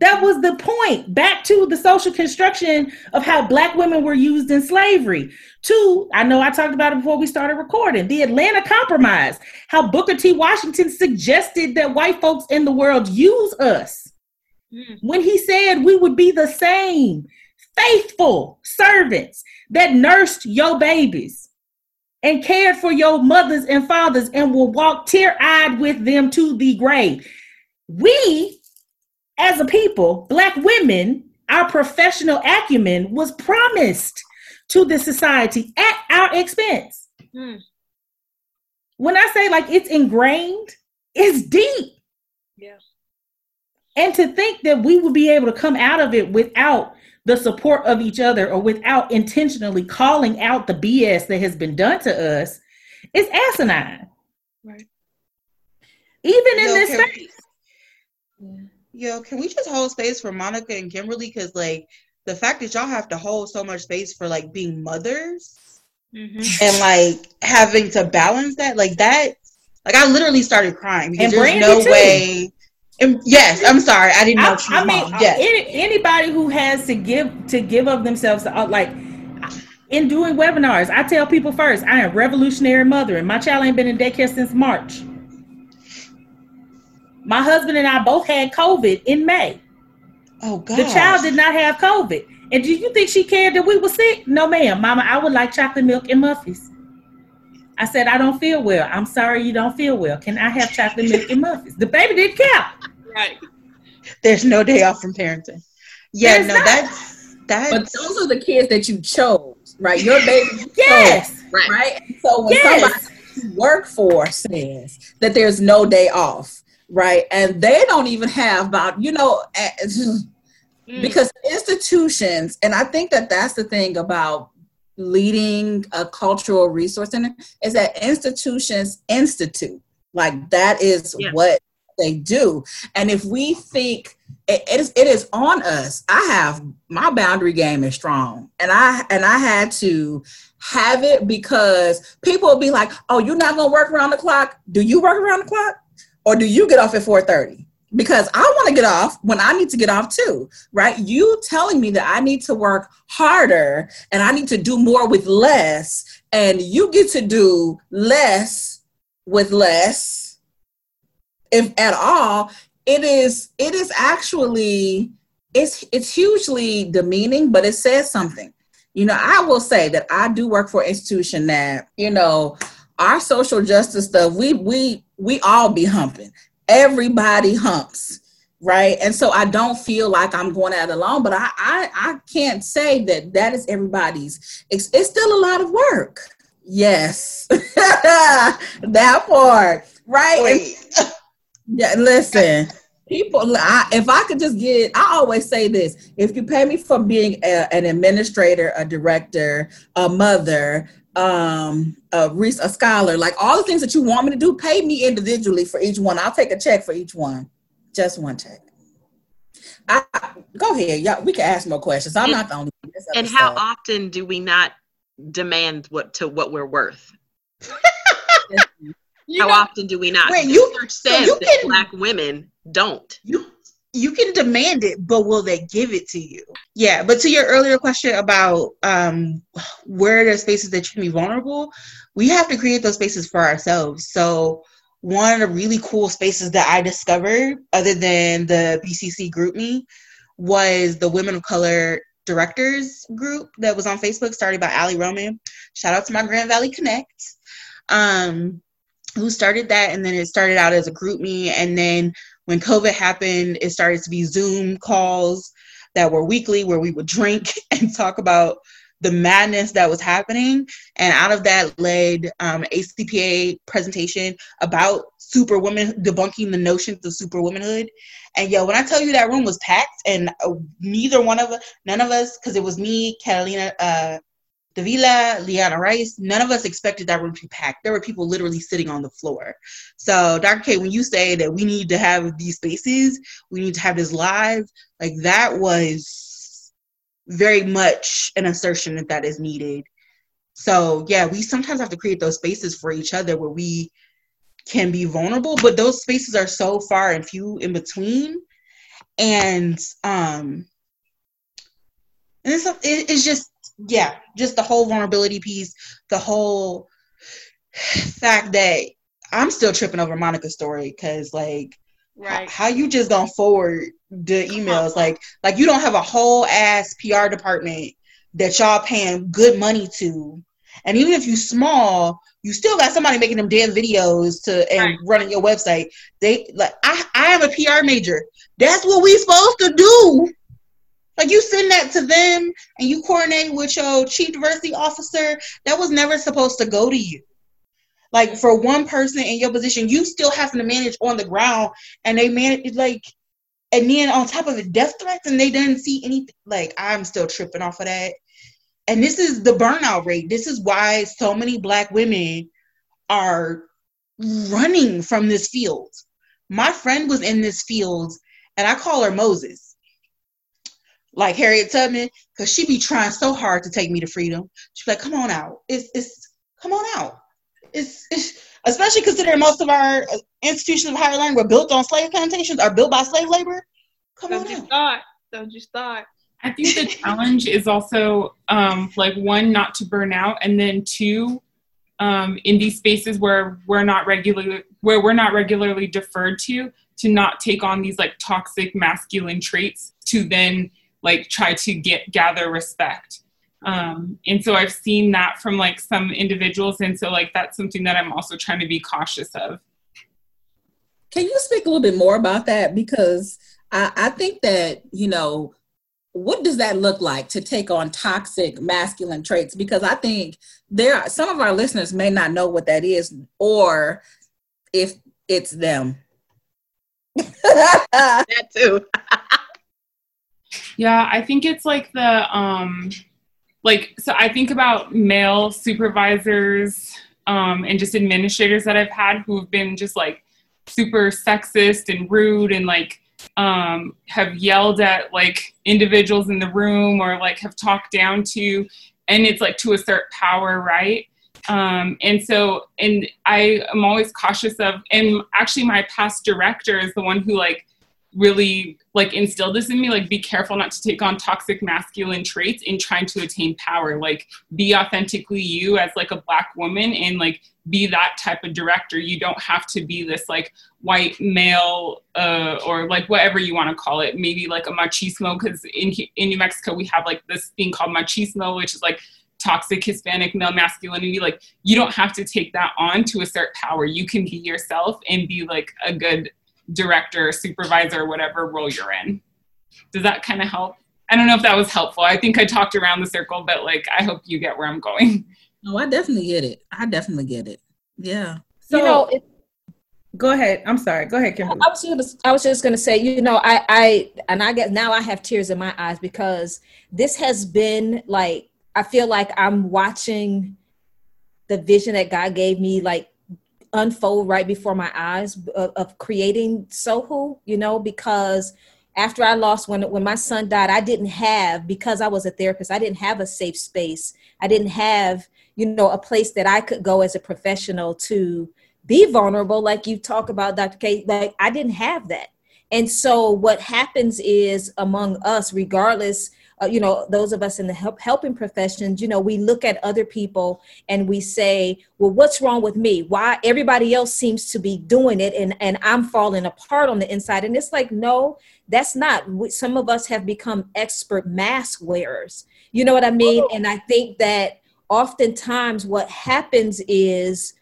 that was the point. Back to the social construction of how black women were used in slavery. Two, i know i talked about it before we started recording. The atlanta compromise. How booker t. Washington suggested that white folks in the world use us. Mm. when he said we would be the same faithful servants that nursed your babies and cared for your mothers and fathers and will walk tear-eyed with them to the grave. We, as a people, black women, our professional acumen was promised to the society at our expense. Mm. When I say like it's ingrained, it's deep. Yeah. And to think that we would be able to come out of it without the support of each other or without intentionally calling out the BS that has been done to us is asinine. Right. Even in Yo, this space. Yo, can we just hold space for Monica and Kimberly? Because like the fact that y'all have to hold so much space for like being mothers Mm-hmm. and like having to balance that, like that, like I literally started crying because And there's Brandy, no too. way. And yes, I'm sorry, I didn't know I, she was I mean. Yes, any, anybody who has to give to give of themselves, uh, like in doing webinars, I tell people first, I am revolutionary mother, and my child ain't been in daycare since March. My husband and I both had COVID in May. oh god, The child did not have COVID. And do you think she cared that we were sick? No, ma'am. Mama, I would like chocolate milk and muffins. I said, I don't feel well. I'm sorry you don't feel well. Can I have chocolate milk and muffins? The baby didn't care. Right. There's no day off from parenting. Yeah, There's no, not. that's that's But those are the kids that you chose, right? Your baby, you chose, Yes. Right. right? So when Yes. somebody you work for says that there's no day off, right? And they don't even have about, you know, Mm. because institutions, and I think that that's the thing about leading a cultural resource center is that institutions institute. Like that is Yeah. what they do. And if we think it, it is it is on us. I have my boundary game is strong. And I and I had to have it because people will be like, "Oh, you're not going to work around the clock? Do you work around the clock? Or do you get off at 4:30?" Because I want to get off when I need to get off too, right? You telling me that I need to work harder and I need to do more with less and you get to do less with less if at all it is it is actually it's it's hugely demeaning but it says something you know i will say that i do work for an institution that you know our social justice stuff we we we all be humping. Everybody humps right? And so i don't feel like i'm going out alone but i i, I can't say that that is everybody's. It's, it's still a lot of work. Yes. That part right? And yeah, listen. People, I, if I could just get, I always say this: if you pay me for being a, an administrator, a director, a mother, um, a, a scholar, like all the things that you want me to do, pay me individually for each one. I'll take a check for each one, just one check. I, go ahead, y'all. We can ask more questions. I'm And- not the only. one. And how often do we not demand what to what we're worth? How know, often do we not? Wait, you- research so you that can- black women don't. you you can demand it, but will they give it to you? Yeah, but to your earlier question about um, where are the spaces that you can be vulnerable, we have to create those spaces for ourselves. So one of the really cool spaces that I discovered, other than the BCC Group Me, was the Women of Color Directors group that was on Facebook, started by Ali Roman. Shout out to my Grand Valley Connect. Um, who started that and then it started out as a group me and then when COVID happened, it started to be Zoom calls that were weekly where we would drink and talk about the madness that was happening. And out of that led um, ACPA presentation about superwoman, debunking the notions of superwomanhood. And yo, when I tell you that room was packed and uh, neither one of us, none of us, because it was me, Catalina uh, Davila, Liana Rice, none of us expected that room to be packed. There were people literally sitting on the floor. So, Dr. K, when you say that we need to have these spaces, we need to have this live, like that was very much an assertion that that is needed. So yeah, we sometimes have to create those spaces for each other where we can be vulnerable, but those spaces are so far and few in between. And um and it's, it's just yeah, just the whole vulnerability piece, the whole fact that I'm still tripping over Monica's story because like right. how you just gonna forward the emails. Like like you don't have a whole ass PR department that y'all paying good money to. And even if you small, you still got somebody making them damn videos to and right. running your website. They like I I am a PR major. That's what we supposed to do. Like you send that to them and you coordinate with your chief diversity officer. That was never supposed to go to you. Like for one person in your position, you still having to manage on the ground and they manage like and then on top of it, death threats, and they didn't see anything. Like I'm still tripping off of that. And this is the burnout rate. This is why so many black women are running from this field. My friend was in this field, and I call her Moses, like Harriet Tubman, because she be trying so hard to take me to freedom. She's like, "Come on out. It's it's come on out. It's, it's especially considering most of our institutions of higher learning were built on slave plantations, are built by slave labor. Come Don't on, you start. Don't you start. I think the challenge is also um, like one, not to burn out, and then two, um, in these spaces where we're not regularly where we're not regularly deferred to, to not take on these like toxic masculine traits to then like try to get gather respect. Um, and so I've seen that from like some individuals, and so like that's something that I'm also trying to be cautious of. Can you speak a little bit more about that? Because I, I think that, you know, what does that look like to take on toxic masculine traits? Because I think there are some of our listeners may not know what that is, or if it's them. that too. yeah, I think it's like the um like so I think about male supervisors um and just administrators that I've had who've been just like super sexist and rude and like um, have yelled at like individuals in the room or like have talked down to and it's like to assert power right? Um, and so and i am always cautious of and actually my past director is the one who like really like instilled this in me like be careful not to take on toxic masculine traits in trying to attain power. Like be authentically you as like a black woman and like be that type of director. You don't have to be this like white male uh, or like whatever you want to call it. Maybe like a machismo because in in new mexico we have like this thing called machismo which is like toxic hispanic male masculinity. Like you don't have to take that on to assert power. You can be yourself and be like a good director, supervisor, whatever role you're in. Does that kind of help? I don't know if that was helpful. I think I talked around the circle, but like I hope you get where I'm going. No, I definitely get it. I definitely get it. Yeah. So, you know, it, go ahead. I'm sorry. Go ahead, Kimberly. I was just, I was just going to say, you know, I, I, and I guess now I have tears in my eyes because this has been like, I feel like I'm watching the vision that God gave me like unfold right before my eyes of, of creating Sohu, you know, because after I lost when when my son died, I didn't have because I was a therapist, I didn't have a safe space. I didn't have, you know, a place that I could go as a professional to be vulnerable, like you talk about, Dr. K. Like I didn't have that. And so what happens is among us, regardless uh, you know those of us in the help, helping professions you know we look at other people and we say well what's wrong with me? Why everybody else seems to be doing it and and i'm falling apart on the inside. And it's like no that's not some of us have become expert mask wearers. You know what i mean? And i think that oftentimes what happens is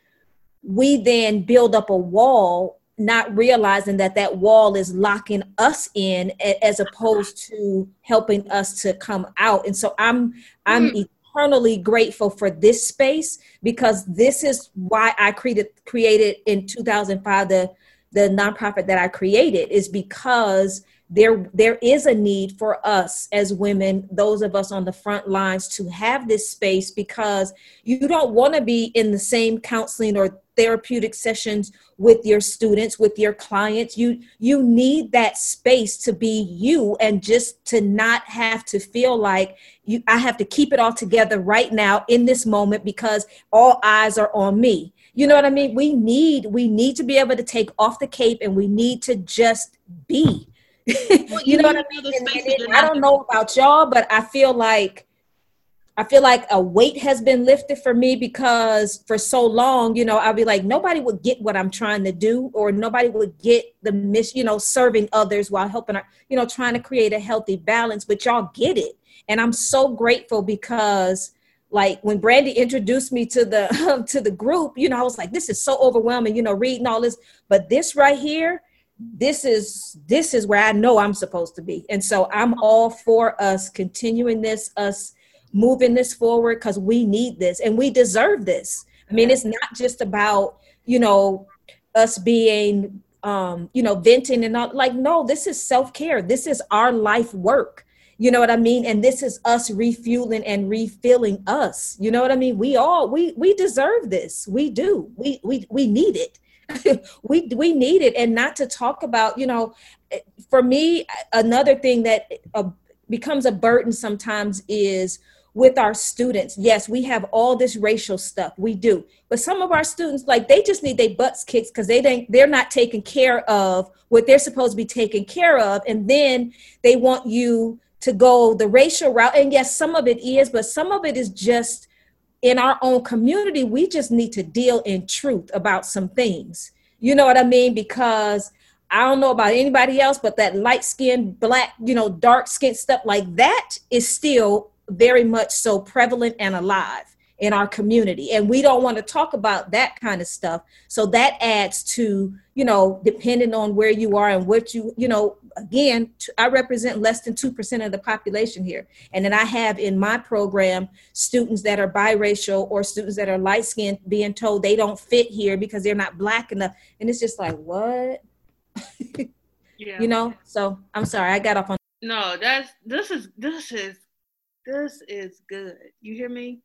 we then build up a wall not realizing that that wall is locking us in as opposed to helping us to come out and so i'm i'm mm. eternally grateful for this space because this is why i created created in 2005 the the nonprofit that i created is because there there is a need for us as women those of us on the front lines to have this space because you don't want to be in the same counseling or therapeutic sessions with your students with your clients. You you need that space to be you and just to not have to feel like you I have to keep it all together right now in this moment because all eyes are on me. You know what i mean? We need we need to be able to take off the cape and we need to just be well, you, you, know what I mean? And, and I don't know about y'all, but I feel like I feel like a weight has been lifted for me because for so long, you know, I'll be like, nobody would get what I'm trying to do, or nobody would get the miss, you know, serving others while helping, you know, trying to create a healthy balance. But y'all get it, and I'm so grateful because, like, when Brandy introduced me to the to the group, you know, I was like, this is so overwhelming, you know, reading all this, but this right here this is this is where I know I'm supposed to be. And so I'm all for us continuing this, us moving this forward because we need this and we deserve this. I mean, it's not just about, you know, us being um, you know, venting and not like, no, this is self-care. This is our life work. You know what I mean? And this is us refueling and refilling us. You know what I mean? We all we we deserve this. We do. We we we need it. we we need it and not to talk about you know for me another thing that uh, becomes a burden sometimes is with our students. Yes we have all this racial stuff. We do. But some of our students like they just need their butts kicked because they think they're not taking care of what they're supposed to be taken care of and then they want you to go the racial route. And yes some of it is but some of it is just in our own community, we just need to deal in truth about some things. You know what I mean? Because I don't know about anybody else, but that light skin, black, you know, dark skin stuff like that is still very much so prevalent and alive in our community and we don't want to talk about that kind of stuff so that adds to you know depending on where you are and what you you know again i represent less than 2% of the population here. And then i have in my program students that are biracial or students that are light skinned being told they don't fit here because they're not black enough. And it's just like what? Yeah. you know? So i'm sorry i got off on no that's this is this is this is good. You hear me?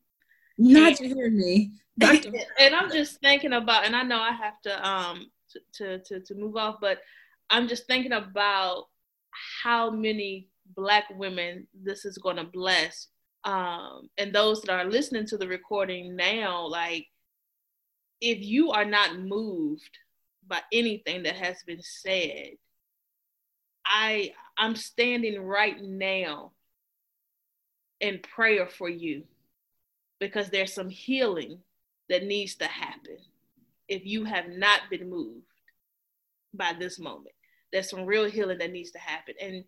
Not to hear me. and I'm just thinking about, and I know I have to um to, to to move off, but I'm just thinking about how many black women this is going to bless. Um and those that are listening to the recording now like if you are not moved by anything that has been said i i'm standing right now in prayer for you because there's some healing that needs to happen if you have not been moved by this moment. There's some real healing that needs to happen. And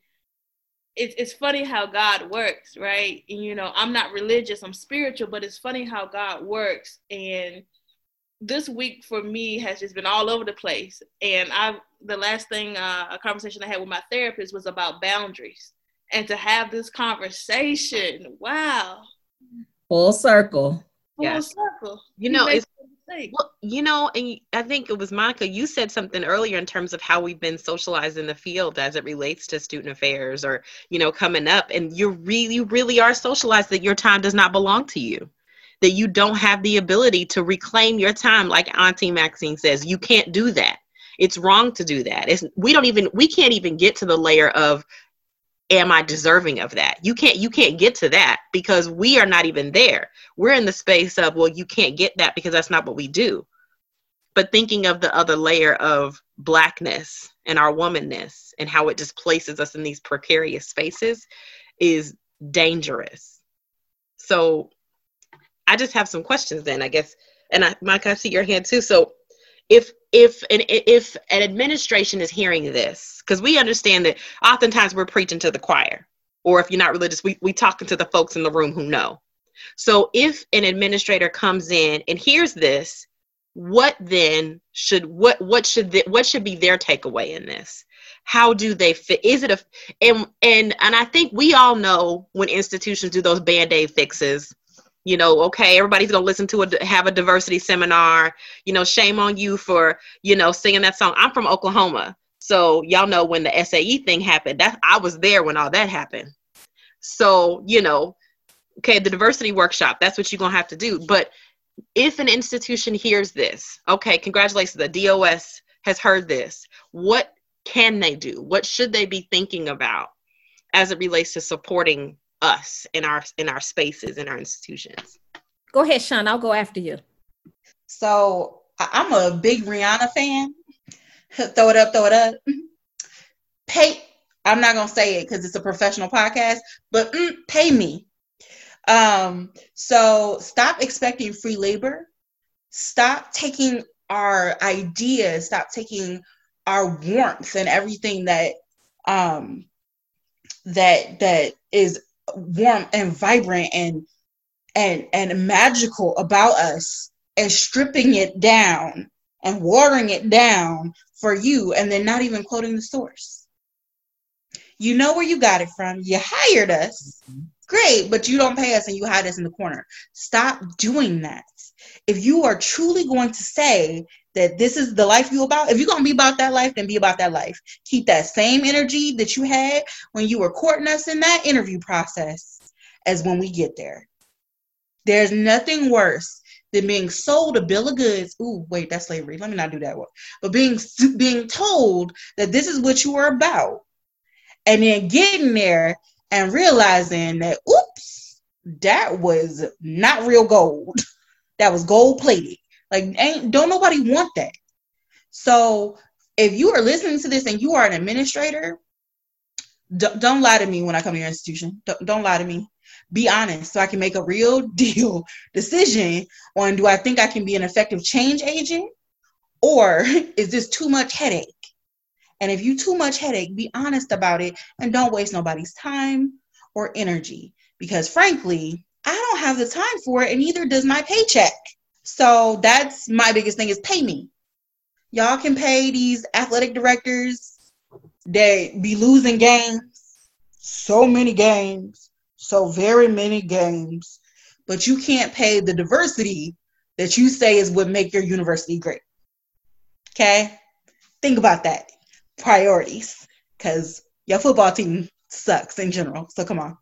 it's, it's funny how God works, right? And, you know, I'm not religious, I'm spiritual, but it's funny how God works. And this week for me has just been all over the place. And I, the last thing, uh, a conversation I had with my therapist was about boundaries. And to have this conversation, wow, Full circle. Full circle. You know, it's well, you know, and I think it was Monica. You said something earlier in terms of how we've been socialized in the field as it relates to student affairs, or you know, coming up, and you really, you really are socialized that your time does not belong to you, that you don't have the ability to reclaim your time, like Auntie Maxine says. You can't do that. It's wrong to do that. It's we don't even we can't even get to the layer of am i deserving of that? You can't you can't get to that because we are not even there. We're in the space of well you can't get that because that's not what we do. But thinking of the other layer of blackness and our womanness and how it just places us in these precarious spaces is dangerous. So i just have some questions then i guess. And i mike i see your hand too. So if if an if an administration is hearing this because we understand that oftentimes we're preaching to the choir or if you're not religious we we talking to the folks in the room who know. So if an administrator comes in and hears this what then should what what should the, what should be their takeaway in this? How do they fit is it a and and and i think we all know when institutions do those band-aid fixes you know okay everybody's gonna listen to a have a diversity seminar. You know shame on you for you know singing that song. I'm from oklahoma so y'all know when the sae thing happened that i was there when all that happened. So you know okay the diversity workshop that's what you're gonna have to do. But if an institution hears this okay congratulations the dos has heard this what can they do? What should they be thinking about as it relates to supporting us in our in our spaces in our institutions. Go ahead sean i'll go after you. So i'm a big rihanna fan. Throw it up throw it up. Pay i'm not gonna say it because it's a professional podcast but mm, pay me. Um so stop expecting free labor. Stop taking our ideas. Stop taking our warmth and everything that um that that is warm and vibrant and and and magical about us and stripping it down and watering it down for you and then not even quoting the source. You know where you got it from. You hired us. Mm-hmm. Great, but you don't pay us and you hide us in the corner. Stop doing that. If you are truly going to say that this is the life you about, if you're to be about that life, then be about that life. Keep that same energy that you had when you were courting us in that interview process as when we get there. There's nothing worse than being sold a bill of goods. Ooh, wait, that's slavery. Let me not do that one. But being being told that this is what you are about, and then getting there and realizing that, oops, that was not real gold. That was gold plated. Like, ain't don't nobody want that. So if you are listening to this and you are an administrator, don't, don't lie to me when I come to your institution. Don't, don't lie to me. Be honest so I can make a real deal decision on do I think I can be an effective change agent or is this too much headache? And if you too much headache, be honest about it and don't waste nobody's time or energy because frankly, I don't have the time for it and neither does my paycheck. So that's my biggest thing is pay me. Y'all can pay these athletic directors that be losing games, so many games, so very many games, but you can't pay the diversity that you say is what make your university great. Okay? Think about that. Priorities. Because your football team sucks in general. So come on.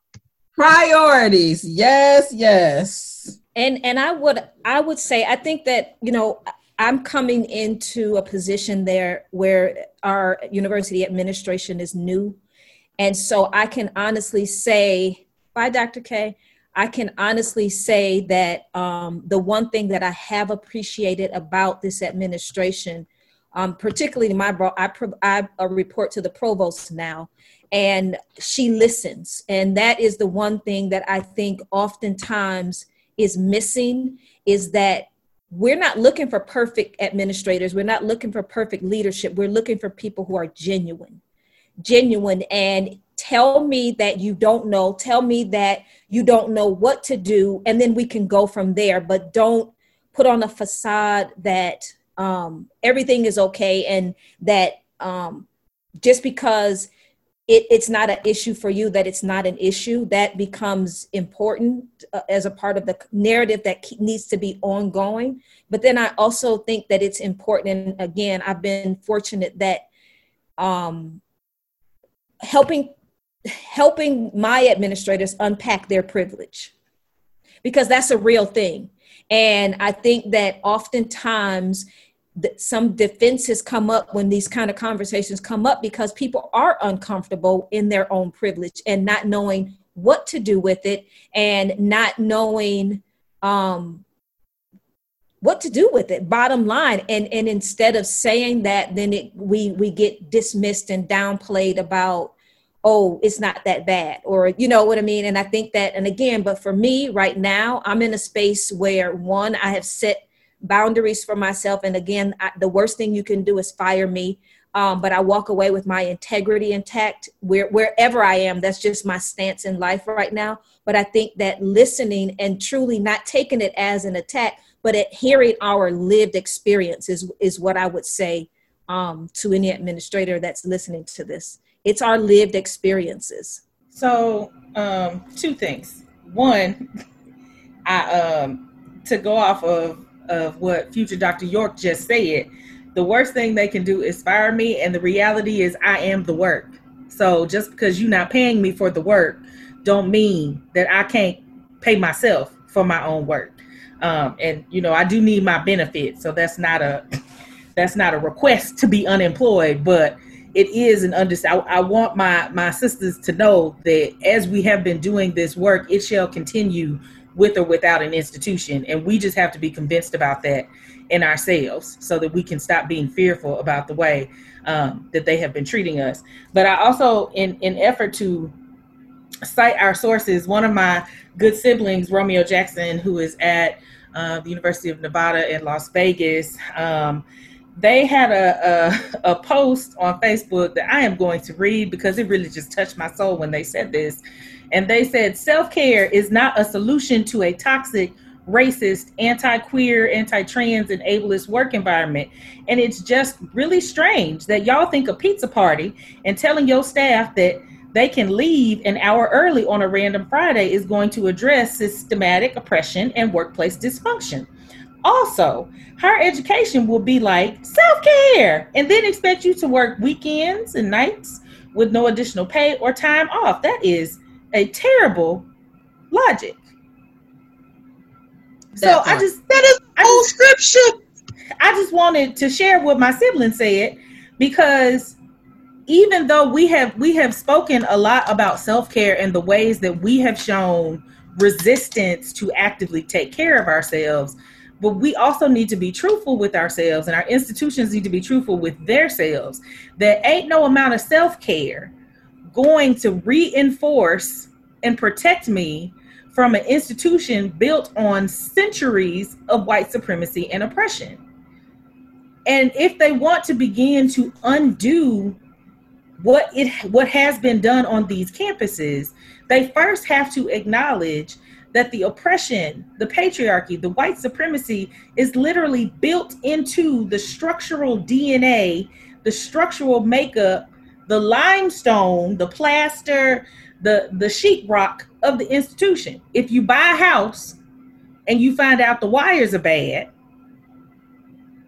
Priorities. Yes, yes. And and i would i would say i think that you know i'm coming into a position there where our university administration is new. And so i can honestly say by dr k. I can honestly say that um, the one thing that i have appreciated about this administration um, particularly my I, I, I report to the provost now and she listens and that is the one thing that i think oftentimes is missing is that we're not looking for perfect administrators. We're not looking for perfect leadership. We're looking for people who are genuine, genuine, and tell me that you don't know. Tell me that you don't know what to do, and then we can go from there. But don't put on a facade that um, everything is okay and that um, just because it, it's not an issue for you that it's not an issue that becomes important uh, as a part of the narrative that needs to be ongoing. But then i also think that it's important and again i've been fortunate that um, helping helping my administrators unpack their privilege. Because that's a real thing. And i think that oftentimes some defenses come up when these kind of conversations come up because people are uncomfortable in their own privilege and not knowing what to do with it and not knowing um, what to do with it bottom line. And and instead of saying that then it we we get dismissed and downplayed about oh it's not that bad or you know what i mean? And i think that and again but for me right now i'm in a space where one i have set boundaries for myself. And again, I, the worst thing you can do is fire me. Um, but I walk away with my integrity intact where, wherever I am. That's just my stance in life right now. But I think that listening and truly not taking it as an attack, but it, hearing our lived experience is, is what I would say um, to any administrator that's listening to this. It's our lived experiences. So, um, two things. One, I um, to go off of of what future Dr. York just said. The worst thing they can do is fire me, and the reality is I am the work. So just because you're not paying me for the work, don't mean that I can't pay myself for my own work. Um, and you know, I do need my benefits, so that's not a that's not a request to be unemployed, but it is an under. I, I want my my sisters to know that as we have been doing this work, it shall continue with or without an institution, and we just have to be convinced about that in ourselves, so that we can stop being fearful about the way um, that they have been treating us. But I also, in in effort to cite our sources, one of my good siblings, Romeo Jackson, who is at uh, the University of Nevada in Las Vegas. Um, they had a, a, a post on Facebook that I am going to read because it really just touched my soul when they said this. And they said self care is not a solution to a toxic, racist, anti queer, anti trans, and ableist work environment. And it's just really strange that y'all think a pizza party and telling your staff that they can leave an hour early on a random Friday is going to address systematic oppression and workplace dysfunction. Also, higher education will be like self care and then expect you to work weekends and nights with no additional pay or time off. That is a terrible logic. so I just that is old scripture. I just wanted to share what my sibling said because even though we have we have spoken a lot about self-care and the ways that we have shown resistance to actively take care of ourselves but we also need to be truthful with ourselves and our institutions need to be truthful with their selves there ain't no amount of self-care going to reinforce and protect me from an institution built on centuries of white supremacy and oppression. And if they want to begin to undo what it what has been done on these campuses, they first have to acknowledge that the oppression, the patriarchy, the white supremacy is literally built into the structural DNA, the structural makeup, the limestone, the plaster, the the sheetrock of the institution. If you buy a house and you find out the wires are bad,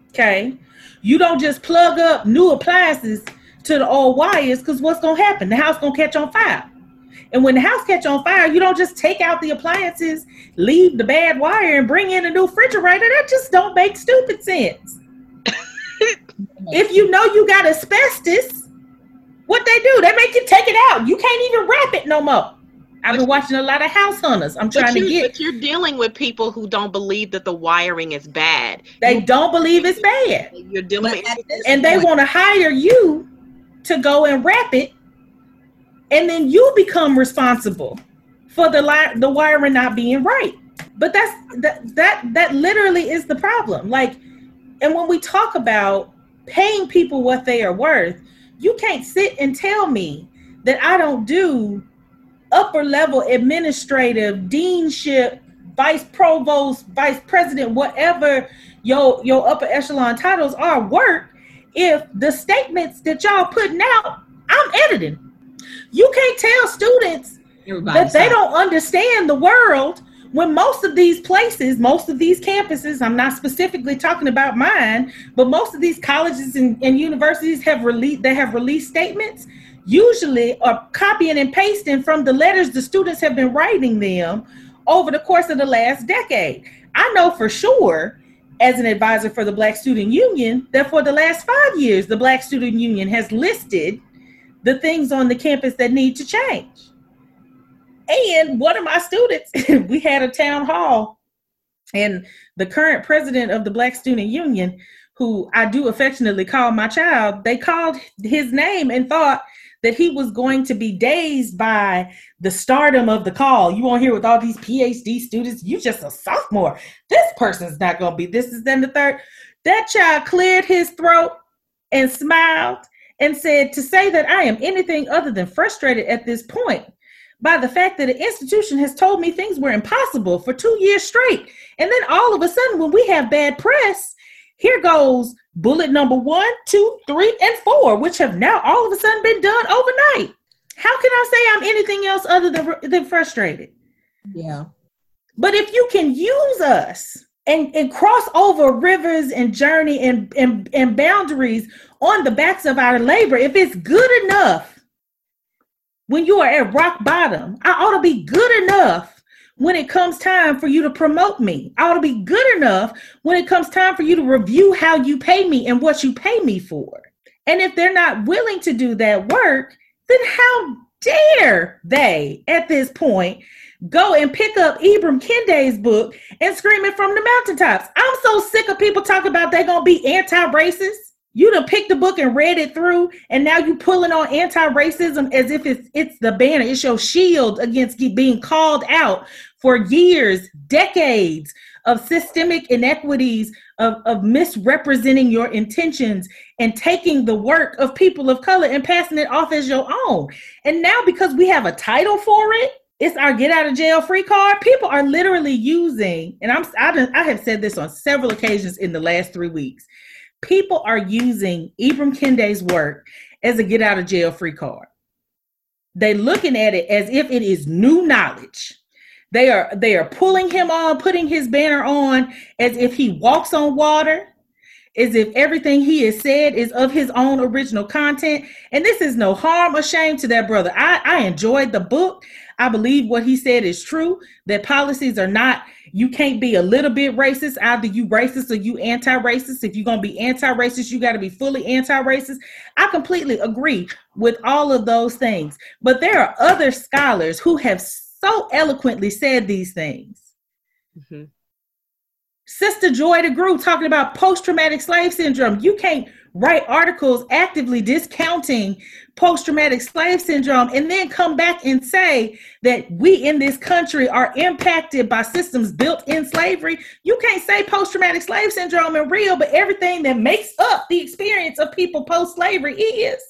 okay, you don't just plug up new appliances to the old wires because what's going to happen? The house going to catch on fire. And when the house catch on fire, you don't just take out the appliances, leave the bad wire, and bring in a new refrigerator. That just don't make stupid sense. if you know you got asbestos, what they do? They make you take it out. You can't even wrap it no more. I've been watching a lot of house hunters. I'm trying to get. But you're dealing with people who don't believe that the wiring is bad. They you, don't believe it's bad. You're dealing with, and they want to hire you to go and wrap it, and then you become responsible for the li- the wiring not being right. But that's that that that literally is the problem. Like, and when we talk about paying people what they are worth, you can't sit and tell me that I don't do upper level administrative deanship vice provost vice president whatever your your upper echelon titles are work if the statements that y'all putting out, I'm editing. You can't tell students Everybody that they don't understand the world when most of these places, most of these campuses, I'm not specifically talking about mine, but most of these colleges and, and universities have released they have released statements, usually are copying and pasting from the letters the students have been writing them over the course of the last decade. I know for sure as an advisor for the Black Student Union that for the last five years, the Black Student Union has listed the things on the campus that need to change. And one of my students, we had a town hall, and the current president of the Black Student Union, who I do affectionately call my child, they called his name and thought that he was going to be dazed by the stardom of the call. You won't hear with all these PhD students, you just a sophomore. This person's not going to be this is then the third. That child cleared his throat and smiled and said, To say that I am anything other than frustrated at this point, by the fact that the institution has told me things were impossible for two years straight. And then all of a sudden, when we have bad press, here goes bullet number one, two, three, and four, which have now all of a sudden been done overnight. How can I say I'm anything else other than, than frustrated? Yeah. But if you can use us and, and cross over rivers and journey and, and, and boundaries on the backs of our labor, if it's good enough when you are at rock bottom, I ought to be good enough when it comes time for you to promote me. I ought to be good enough when it comes time for you to review how you pay me and what you pay me for. And if they're not willing to do that work, then how dare they at this point go and pick up Ibram Kendi's book and scream it from the mountaintops? I'm so sick of people talking about they're gonna be anti-racist. You done picked the book and read it through, and now you pulling on anti-racism as if it's it's the banner, it's your shield against being called out for years, decades of systemic inequities, of, of misrepresenting your intentions and taking the work of people of color and passing it off as your own. And now, because we have a title for it, it's our get out of jail free card. People are literally using, and I'm I, I have said this on several occasions in the last three weeks. People are using Ibram Kendi's work as a get out of jail free card. They're looking at it as if it is new knowledge. They are they are pulling him on, putting his banner on as if he walks on water, as if everything he has said is of his own original content. And this is no harm or shame to that brother. I, I enjoyed the book. I believe what he said is true, that policies are not, you can't be a little bit racist. Either you racist or you anti-racist. If you're gonna be anti-racist, you gotta be fully anti-racist. I completely agree with all of those things. But there are other scholars who have so eloquently said these things. Mm-hmm. Sister Joy DeGruy talking about post traumatic slave syndrome. You can't write articles actively discounting post traumatic slave syndrome and then come back and say that we in this country are impacted by systems built in slavery. You can't say post traumatic slave syndrome and real, but everything that makes up the experience of people post slavery is.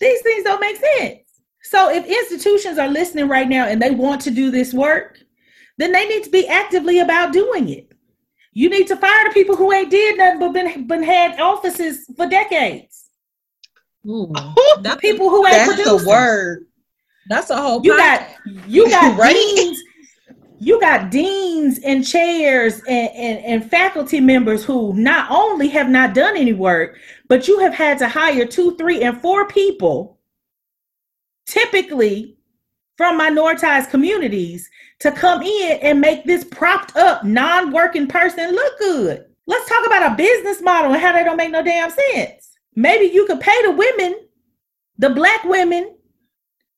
These things don't make sense. So if institutions are listening right now and they want to do this work, then they need to be actively about doing it. You need to fire the people who ain't did nothing but been been had offices for decades. Ooh, the people who ain't That's producing. the word. That's a whole. You got you got Right? deans, you got deans and chairs and, and, and faculty members who not only have not done any work, but you have had to hire two, three, and four people typically from minoritized communities to come in and make this propped up non-working person look good. Let's talk about a business model and how that don't make no damn sense. Maybe you could pay the women, the black women,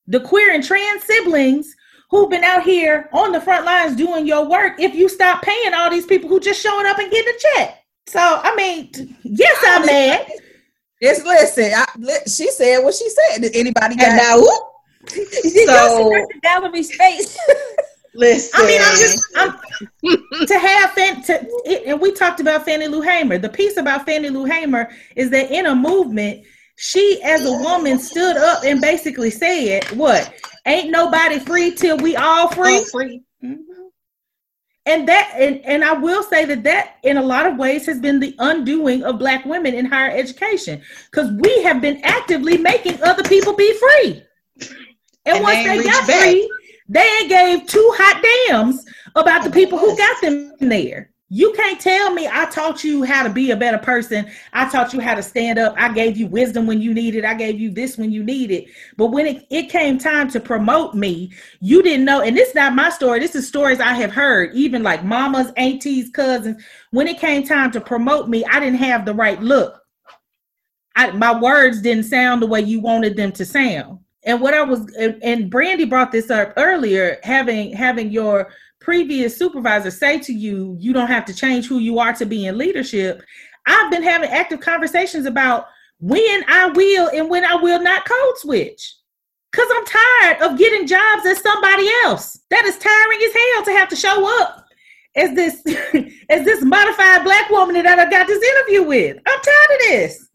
the queer and trans siblings who've been out here on the front lines doing your work if you stop paying all these people who just showing up and getting a check. So I mean, yes, I'm mad. Just listen. I, she said what she said. Did anybody And got? now, whoop. so Valerie's face. listen. I mean, I'm just I'm, to have Fan, to, it, and we talked about Fannie Lou Hamer. The piece about Fannie Lou Hamer is that in a movement, she as a woman stood up and basically said, "What? Ain't nobody free till we all free." All free. Mm-hmm. And that, and, and I will say that that, in a lot of ways, has been the undoing of Black women in higher education because we have been actively making other people be free. And, And once they they, got back. free, they ain't gave two hot damns about the people who got them there. You can't tell me I taught you how to be a better person. I taught you how to stand up. I gave you wisdom when you needed. I gave you this when you needed. But when it, it came time to promote me, you didn't know. And this is not my story. This is stories I have heard, even like mamas, aunties, cousins. When it came time to promote me, I didn't have the right look. I, my words didn't sound the way you wanted them to sound. And what I was, and, and Brandy brought this up earlier, having having your previous supervisor say to you, you don't have to change who you are to be in leadership. I've been having active conversations about when I will and when I will not code switch. Cause I'm tired of getting jobs as somebody else. That is tiring as hell to have to show up as this as this modified black woman that I got this interview with. I'm tired of this.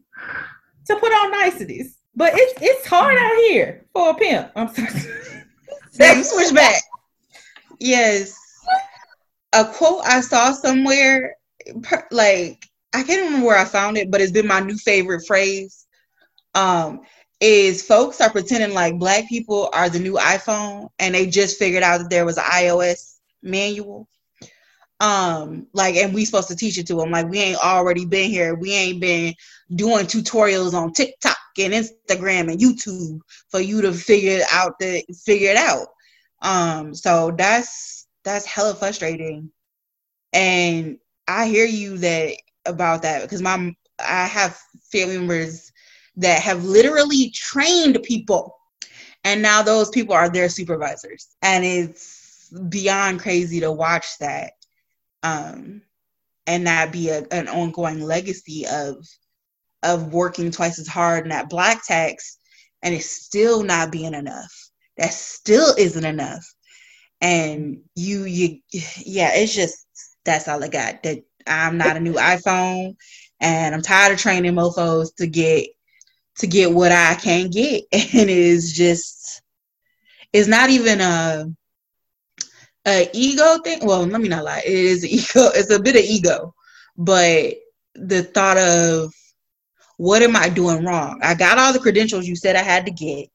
To put on niceties. But it's it's hard out here for a pimp. I'm sorry. switch back. Yes. A quote I saw somewhere, like I can't remember where I found it, but it's been my new favorite phrase. Um, is folks are pretending like black people are the new iPhone and they just figured out that there was an iOS manual. Um, like, and we supposed to teach it to them. Like, we ain't already been here. We ain't been doing tutorials on TikTok and Instagram and YouTube for you to figure out the figure it out. Um, so that's that's hella frustrating. And I hear you that about that because my I have family members that have literally trained people and now those people are their supervisors and it's beyond crazy to watch that um and that be a, an ongoing legacy of of working twice as hard and that black tax and it's still not being enough. That still isn't enough. And you you yeah it's just that's all i got. That i'm not a new iphone and i'm tired of training mofos to get to get what i can get. And it's just it's not even a a ego thing. Well let me not lie. It is ego. It's a bit of ego. But the thought of what am i doing wrong i got all the credentials you said i had to get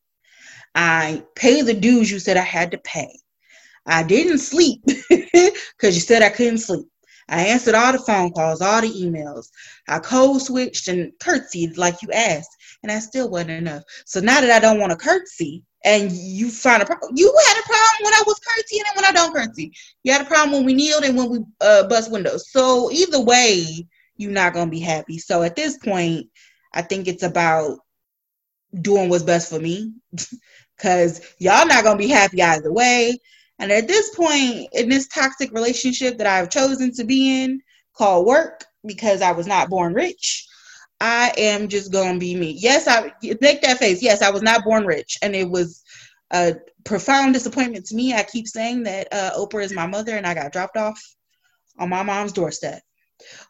i pay the dues you said i had to pay I didn't sleep because you said I couldn't sleep. I answered all the phone calls, all the emails. I code switched and curtsied like you asked, and I still wasn't enough. So now that I don't want to curtsy, and you find a problem, you had a problem when I was curtsying and when I don't curtsy. You had a problem when we kneeled and when we uh, bust windows. So either way, you're not gonna be happy. So at this point, I think it's about doing what's best for me, because y'all not gonna be happy either way. And at this point, in this toxic relationship that I've chosen to be in, called work, because I was not born rich, I am just gonna be me. Yes, I make that face. Yes, I was not born rich, and it was a profound disappointment to me. I keep saying that uh, Oprah is my mother, and I got dropped off on my mom's doorstep.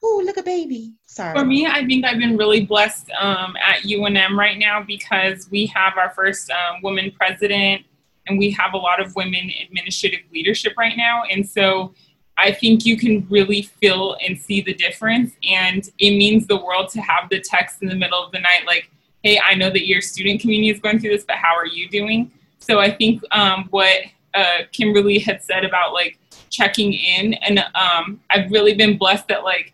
Oh, look a baby. Sorry. For me, I think I've been really blessed um, at UNM right now because we have our first um, woman president and we have a lot of women administrative leadership right now. And so I think you can really feel and see the difference. And it means the world to have the text in the middle of the night, like, hey, I know that your student community is going through this, but how are you doing? So I think um, what uh, Kimberly had said about like checking in, and um, I've really been blessed that like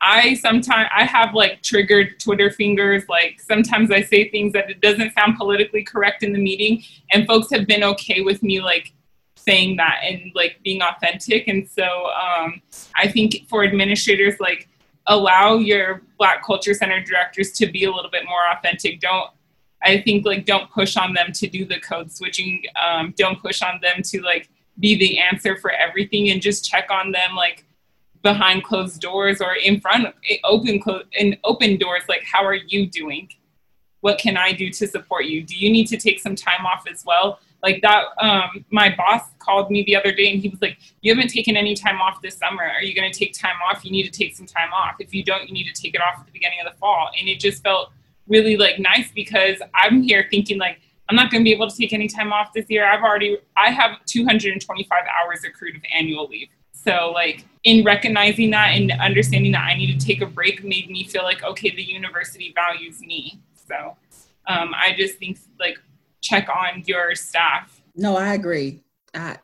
I sometimes I have like triggered Twitter fingers. Like sometimes I say things that it doesn't sound politically correct in the meeting, and folks have been okay with me like saying that and like being authentic. And so um, I think for administrators, like allow your Black Culture Center directors to be a little bit more authentic. Don't I think like don't push on them to do the code switching. Um, don't push on them to like be the answer for everything, and just check on them like behind closed doors or in front of open close in open doors like how are you doing? What can i do to support you? Do you need to take some time off as well? Like that um, my boss called me the other day and he was like you haven't taken any time off this summer. Are you going to take time off? You need to take some time off. If you don't you need to take it off at the beginning of the fall. And it just felt really like nice because i'm here thinking like i'm not going to be able to take any time off this year i've already i have 225 hours accrued of annual leave so like in recognizing that and understanding that I need to take a break made me feel like okay, the university values me. So um, I just think like check on your staff. No, I agree. I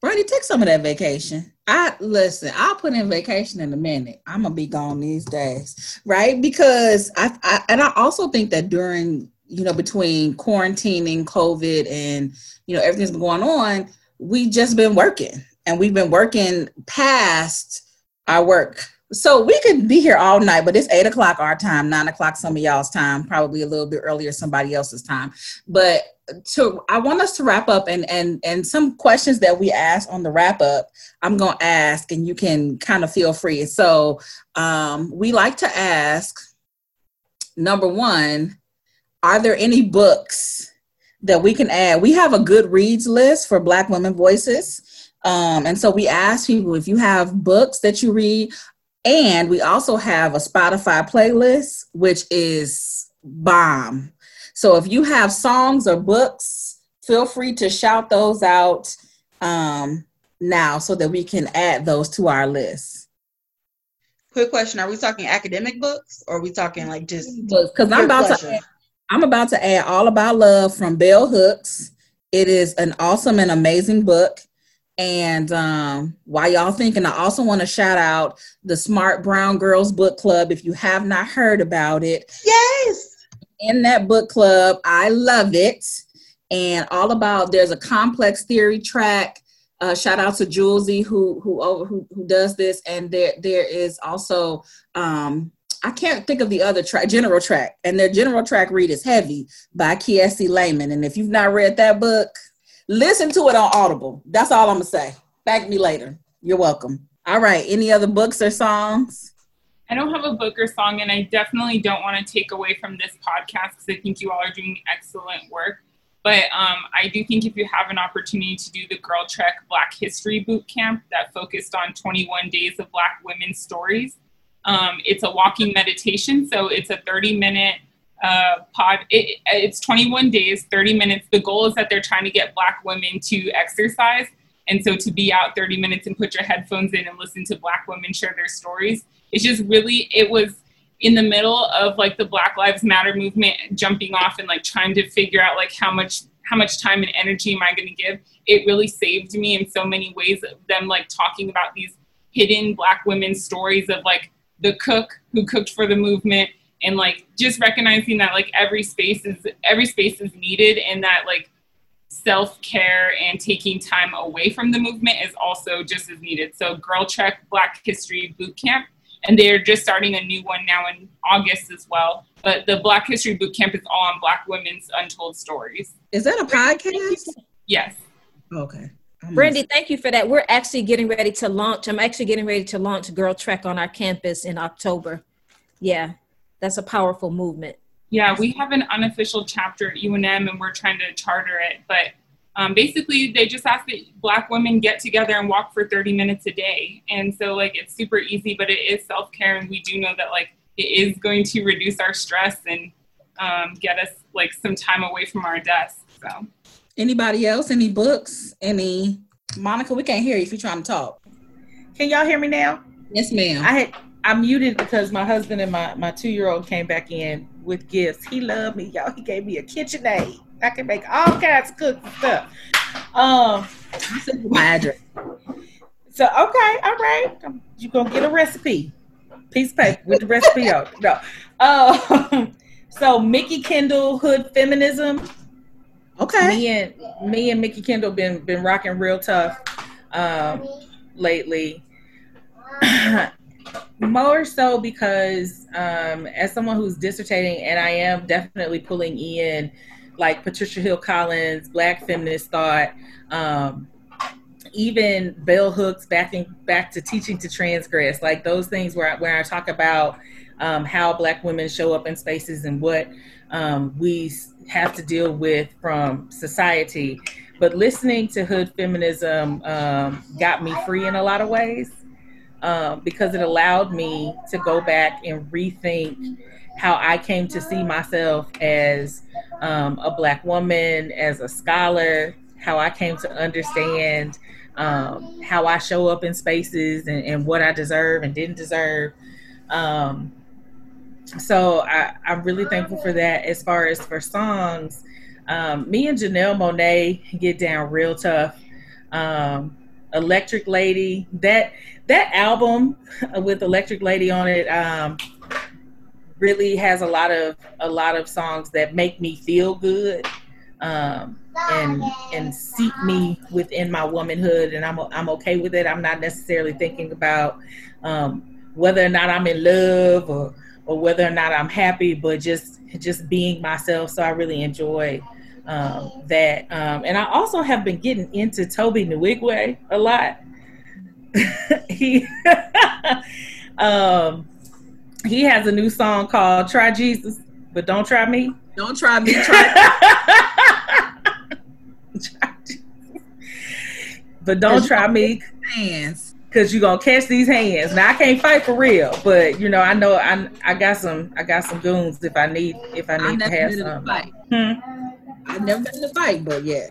Brandy, take some of that vacation. I listen, I'll put in vacation in a minute. I'm gonna be gone these days, right? Because I, I and I also think that during you know between quarantining, COVID, and you know everything's been going on, we just been working and we've been working past our work. So we could be here all night, but it's eight o'clock our time, nine o'clock some of y'all's time, probably a little bit earlier somebody else's time. But to I want us to wrap up and and and some questions that we asked on the wrap up, I'm gonna ask and you can kind of feel free. So um, we like to ask number one, are there any books that we can add? We have a good reads list for Black Women Voices. Um, and so we ask people if you have books that you read, and we also have a Spotify playlist, which is bomb. So if you have songs or books feel free to shout those out um, now so that we can add those to our list. Quick question: Are we talking academic books, or are we talking like just books? Because I'm about pleasure? to, I'm about to add "All About Love" from Bell Hooks. It is an awesome and amazing book. And um, while y'all thinking, I also want to shout out the Smart Brown Girls Book Club. If you have not heard about it, yes, in that book club, I love it. And all about there's a complex theory track. Uh, shout out to Julesy who who who who does this, and there there is also um, I can't think of the other track, general track, and their general track read is Heavy by Kiese Laymon. And if you've not read that book, Listen to it on Audible. That's all I'm gonna say. Thank me later. You're welcome. All right. Any other books or songs? I don't have a book or song, and I definitely don't want to take away from this podcast because I think you all are doing excellent work. But um, I do think if you have an opportunity to do the Girl Trek Black History Boot Camp that focused on 21 days of Black women's stories, um, it's a walking meditation. So it's a 30 minute uh, pod. It, it's 21 days, 30 minutes. The goal is that they're trying to get Black women to exercise. And so to be out 30 minutes and put your headphones in and listen to Black women share their stories, it's just really, it was in the middle of like the Black Lives Matter movement jumping off and like trying to figure out like how much how much time and energy am I going to give? It really saved me in so many ways. Of them like talking about these hidden Black women stories of like the cook who cooked for the movement, and like just recognizing that like every space is every space is needed and that like self-care and taking time away from the movement is also just as needed. So girl trek black history boot camp and they're just starting a new one now in august as well. But the black history boot camp is all on black women's untold stories. Is that a podcast? yes. Okay Brandy, thank you for that. We're actually getting ready to launch. I'm actually getting ready to launch Girl Trek on our campus in October. Yeah, that's a powerful movement. Yeah, we have an unofficial chapter at UNM and we're trying to charter it. But um, basically, they just ask that Black women get together and walk for 30 minutes a day. And so, like, it's super easy, but it is self care. And we do know that, like, it is going to reduce our stress and um, get us, like, some time away from our desks. So, anybody else? Any books? Any? Monica, we can't hear you if you're trying to talk. Can y'all hear me now? Yes, ma'am. I had I muted because my husband and my, my two year old came back in with gifts. He loved me, y'all. He gave me a KitchenAid. I can make all kinds of cooking stuff. Um, my address. So okay, all right. You gonna get a recipe, piece of paper with the recipe on. No. Uh, so Mikki Kendall Hood Feminism. Okay. Me and me and Mikki Kendall been been rocking real tough um, lately. more so because um, as someone who's dissertating and i am definitely pulling in like patricia hill collins black feminist thought um, even bell hooks backing back to teaching to transgress like those things where I, where I talk about um, how black women show up in spaces and what um, we have to deal with from society but listening to hood feminism um, got me free in a lot of ways um, because it allowed me to go back and rethink how I came to see myself as um, a Black woman, as a scholar, how I came to understand um, how I show up in spaces and, and, what I deserve and didn't deserve. Um, so I, am really thankful for that. As far as for songs, um, me and Janelle Monáe get down real tough. Um, Electric Lady. That that album with Electric Lady on it um, really has a lot of a lot of songs that make me feel good um, and and seat me within my womanhood, and I'm I'm okay with it. I'm not necessarily thinking about um, whether or not I'm in love or or whether or not I'm happy, but just just being myself. So I really enjoy um, that. Um, and I also have been getting into Tobe Nwigwe a lot. he um, he has a new song called "Try Jesus, but Don't Try Me." Don't try me. Try. but don't try me. Hands. Cause you're gonna catch these hands. Now I can't fight for real, but you know I know I I got some I got some goons if I need if I need I to have some. Fight. Hmm? I've never been in a fight, but yeah.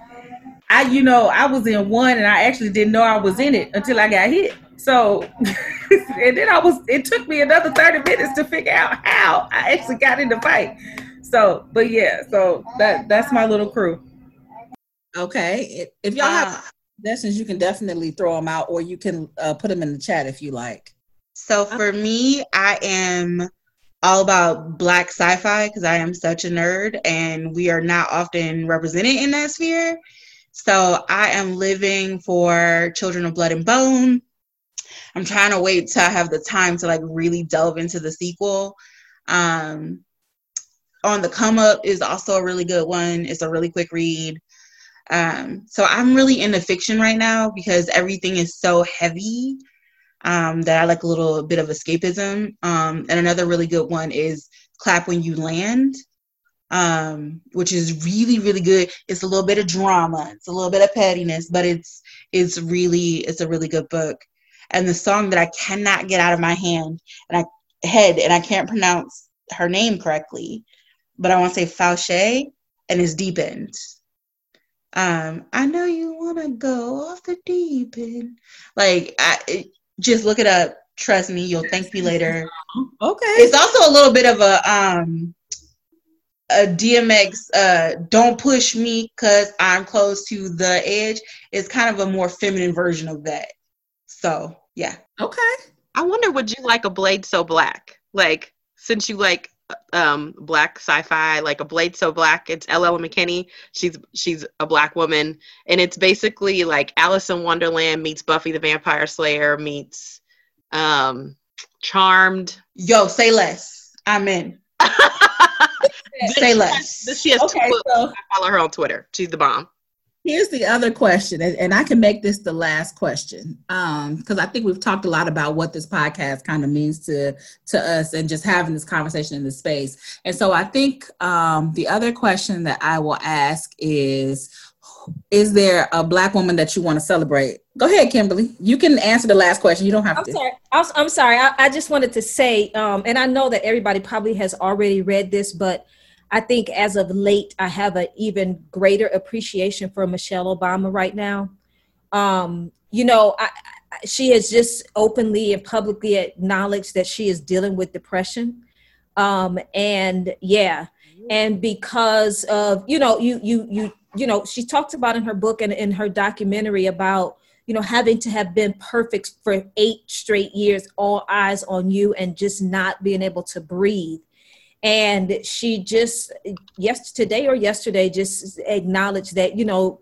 I, you know, I was in one and I actually didn't know I was in it until I got hit. So, and then I was, it took me another 30 minutes to figure out how I actually got in the fight. So, but yeah, so that that's my little crew. Okay. If y'all have suggestions, you can definitely throw them out or you can uh, put them in the chat if you like. So for me, I am all about black sci-fi because I am such a nerd and we are not often represented in that sphere. So I am living for Children of Blood and Bone. I'm trying to wait till I have the time to like really delve into the sequel. Um, on the come up is also a really good one. It's a really quick read. Um, so I'm really into fiction right now because everything is so heavy um, that I like a little bit of escapism. Um, and another really good one is Clap When You Land, um, which is really, really good. It's a little bit of drama, it's a little bit of pettiness, but it's it's really it's a really good book. And the song that I cannot get out of my hand and I head and I can't pronounce her name correctly, but I want to say Fousheé and it's deep end. Um, I know you want to go off the deep end. Like I, it, just look it up. Trust me, you'll thank me later. Okay. It's also a little bit of a um a DMX uh don't push me cuz I'm close to the edge. It's kind of a more feminine version of that. So, yeah. Okay. I wonder would you like a blade so black? Like since you like um black sci-fi like a blade so black it's ll mckinney she's she's a black woman and it's basically like alice in wonderland meets buffy the vampire slayer meets um charmed Yo, say less. I'm in. say less. she has Okay, two so- I follow her on twitter she's the bomb Here's the other question, and, and I can make this the last question, um, because I think we've talked a lot about what this podcast kind of means to to us, and just having this conversation in the space. And so I think um, the other question that I will ask is, is there a black woman that you want to celebrate? Go ahead, Kimberly. You can answer the last question. You don't have I'm to. sorry. I'm sorry. I, I just wanted to say, um, and I know that everybody probably has already read this, but I think as of late, I have an even greater appreciation for Michelle Obama right now. Um, you know, I, she has just openly and publicly acknowledged that she is dealing with depression. Um, and yeah, and because of you know, you you you you know, she talks about in her book and in her documentary about you know having to have been perfect for eight straight years, all eyes on you, and just not being able to breathe and she just yes today or yesterday just acknowledged that you know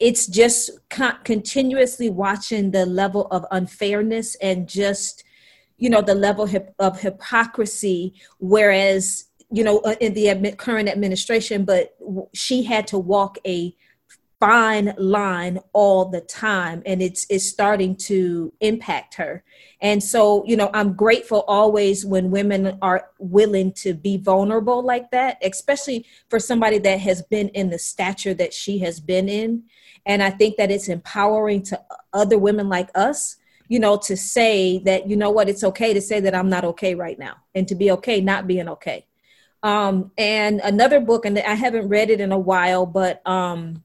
it's just con- continuously watching the level of unfairness and just you know the level hip- of hypocrisy. Whereas you know uh, in the admi- current administration but w- she had to walk a fine line all the time and it's it's starting to impact her. And so you know i'm grateful always when women are willing to be vulnerable like that especially for somebody that has been in the stature that she has been in. And i think that it's empowering to other women like us you know to say that you know what? It's okay to say that i'm not okay right now and to be okay not being okay. Um and another book and i haven't read it in a while but um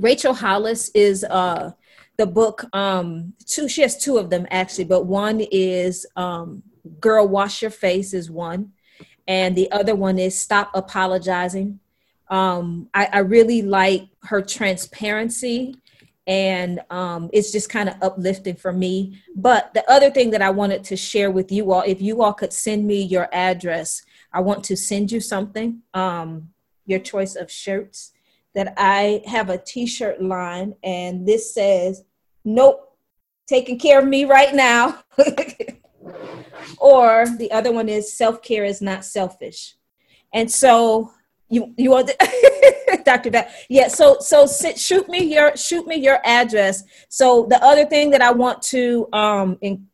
Rachel Hollis is uh, the book. Um, two, she has two of them actually, but one is um, "Girl, Wash Your Face" is one, and the other one is "Stop Apologizing." Um, I, I really like her transparency, and um, it's just kind of uplifting for me. But the other thing that I wanted to share with you all, if you all could send me your address, I want to send you something. Um, your choice of shirts that I have a t-shirt line and this says, nope, taking care of me right now. or the other one is self-care is not selfish. And so you you want Dr. Da- yeah, so so sit, shoot me your shoot me your address. So the other thing that I want to um in,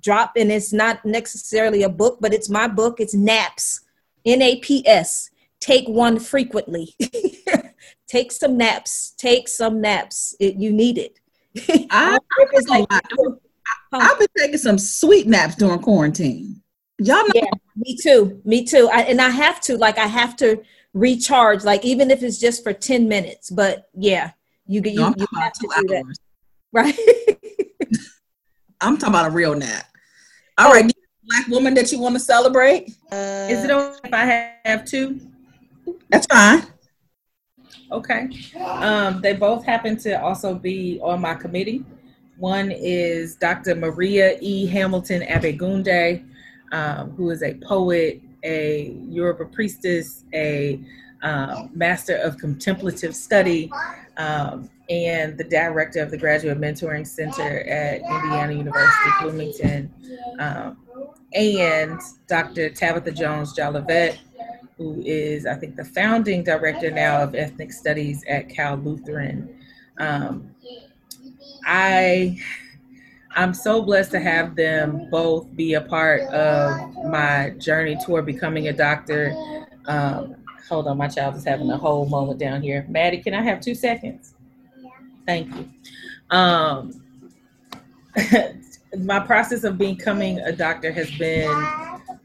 drop and it's not necessarily a book, but it's my book. It's NAPS, N A P S. Take one frequently. take some naps. Take some naps. It, you need it. I, It's like- I've been taking some sweet naps during quarantine. Y'all know Yeah, me too. Me too. I, and I have to, like, I have to recharge, like even if it's just for 10 minutes. But yeah, you get you, No, I'm you talking have about to two do that. hours. Right. I'm talking about a real nap. All right, black woman that you want to celebrate? Uh, Is it okay if I have two? That's fine. Okay. Um, they both happen to also be on my committee. One is Dr. Maria E. Hamilton Abegunde, um, who is a poet, a Yoruba priestess, a um, master of contemplative study, um, and the director of the Graduate Mentoring Center at Indiana University Bloomington, um, and Dr. Tabitha Jones Jolivet, who is, I think, the founding director now of ethnic studies at Cal Lutheran. Um, I I'm so blessed to have them both be a part of my journey toward becoming a doctor. Um, hold on, my child is having a whole moment down here. Maddie, can I have two seconds? Thank you. Um, my process of becoming a doctor has been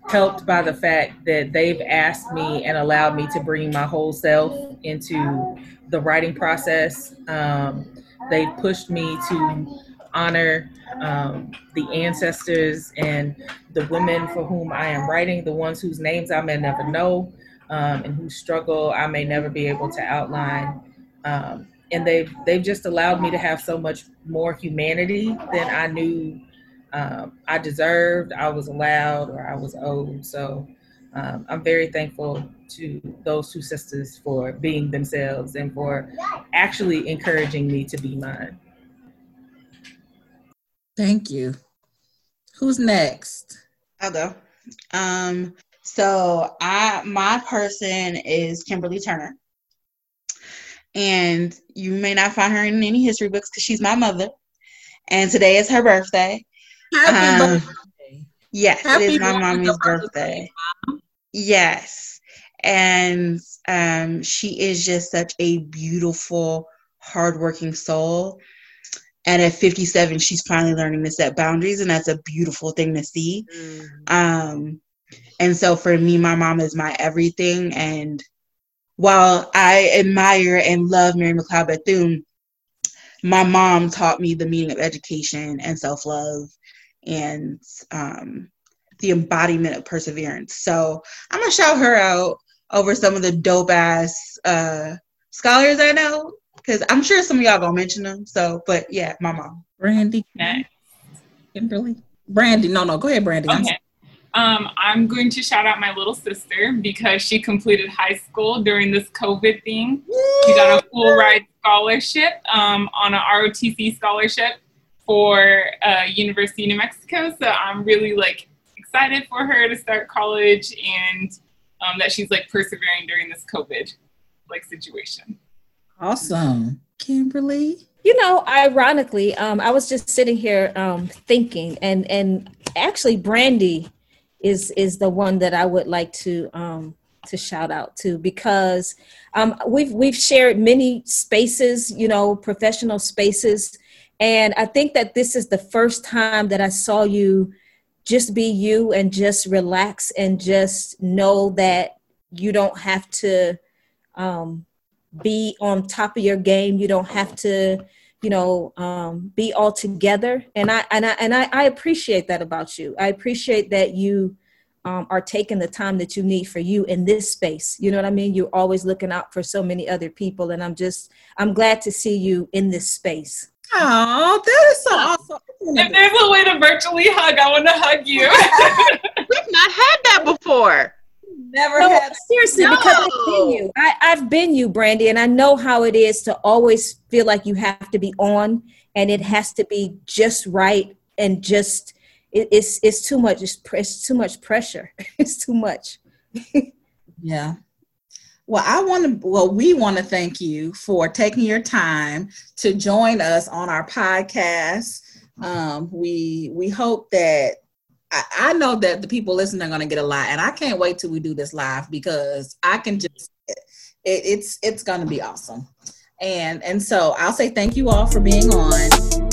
helped by the fact that they've asked me and allowed me to bring my whole self into the writing process. Um, they pushed me to honor um, the ancestors and the women for whom I am writing, the ones whose names I may never know um, and whose struggle I may never be able to outline. Um, and they've they've just allowed me to have so much more humanity than I knew um, I deserved, I was allowed, or I was owed. So um, I'm very thankful to those two sisters for being themselves and for actually encouraging me to be mine. Thank you. Who's next? I'll go. Um, so I my person is Kimberly Turner. And you may not find her in any history books because she's my mother. And today is her birthday. Happy Um, birthday. Yes, Happy it is my mommy's birthday. Yes. And um, she is just such a beautiful, hardworking soul. And at 57, she's finally learning to set boundaries, and that's a beautiful thing to see. Um, and so for me, my mom is my everything. And while I admire and love Mary McLeod Bethune, my mom taught me the meaning of education and self love and um, the embodiment of perseverance. So I'm gonna shout her out over some of the dope ass uh, scholars I know because I'm sure some of y'all gonna mention them. So, but yeah, my mom. Brandy. Next. Kimberly. Brandy. No, no. Go ahead, Brandy. I'm Okay. Um, I'm going to shout out my little sister because she completed high school during this COVID thing. She got a full ride scholarship um, on a ROTC scholarship for uh, University of New Mexico. So I'm really like excited for her to start college and um, that she's like persevering during this COVID like situation. Awesome. Kimberly. You know, ironically, um, I was just sitting here um, thinking, and and actually, Brandy is is the one that I would like to um, to shout out to because um, we've we've shared many spaces, you know, professional spaces, and I think that this is the first time that I saw you just be you and just relax and just know that you don't have to um, be on top of your game. You don't have to, you know, um, be all together. And I and I and I, I appreciate that about you. I appreciate that you um, are taking the time that you need for you in this space. You know what I mean? You're always looking out for so many other people, and I'm just I'm glad to see you in this space. Oh, that is so awesome. If there's a way to virtually hug, I want to hug you. We've not had that before. Never No, had seriously, because I've been you. I, I've been you, Brandy, and I know how it is to always feel like you have to be on, and it has to be just right, and just it, it's it's too much. It's, pre- it's too much pressure. it's too much. Yeah. Well, I want to, well, we want to thank you for taking your time to join us on our podcast. Um, we we hope that I, I know that the people listening are going to get a lot, and I can't wait till we do this live because I can just it, it's it's going to be awesome. And and so I'll say thank you all for being on,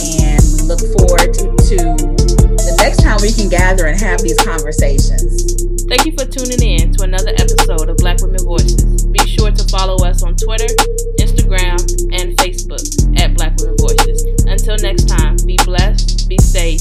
and we look forward to, to the next time we can gather and have these conversations. Thank you for tuning in to another episode of Black Women Voices. Be sure to follow us on Twitter, Instagram, and Facebook at Black Women Voices. Until next time, be blessed, be safe.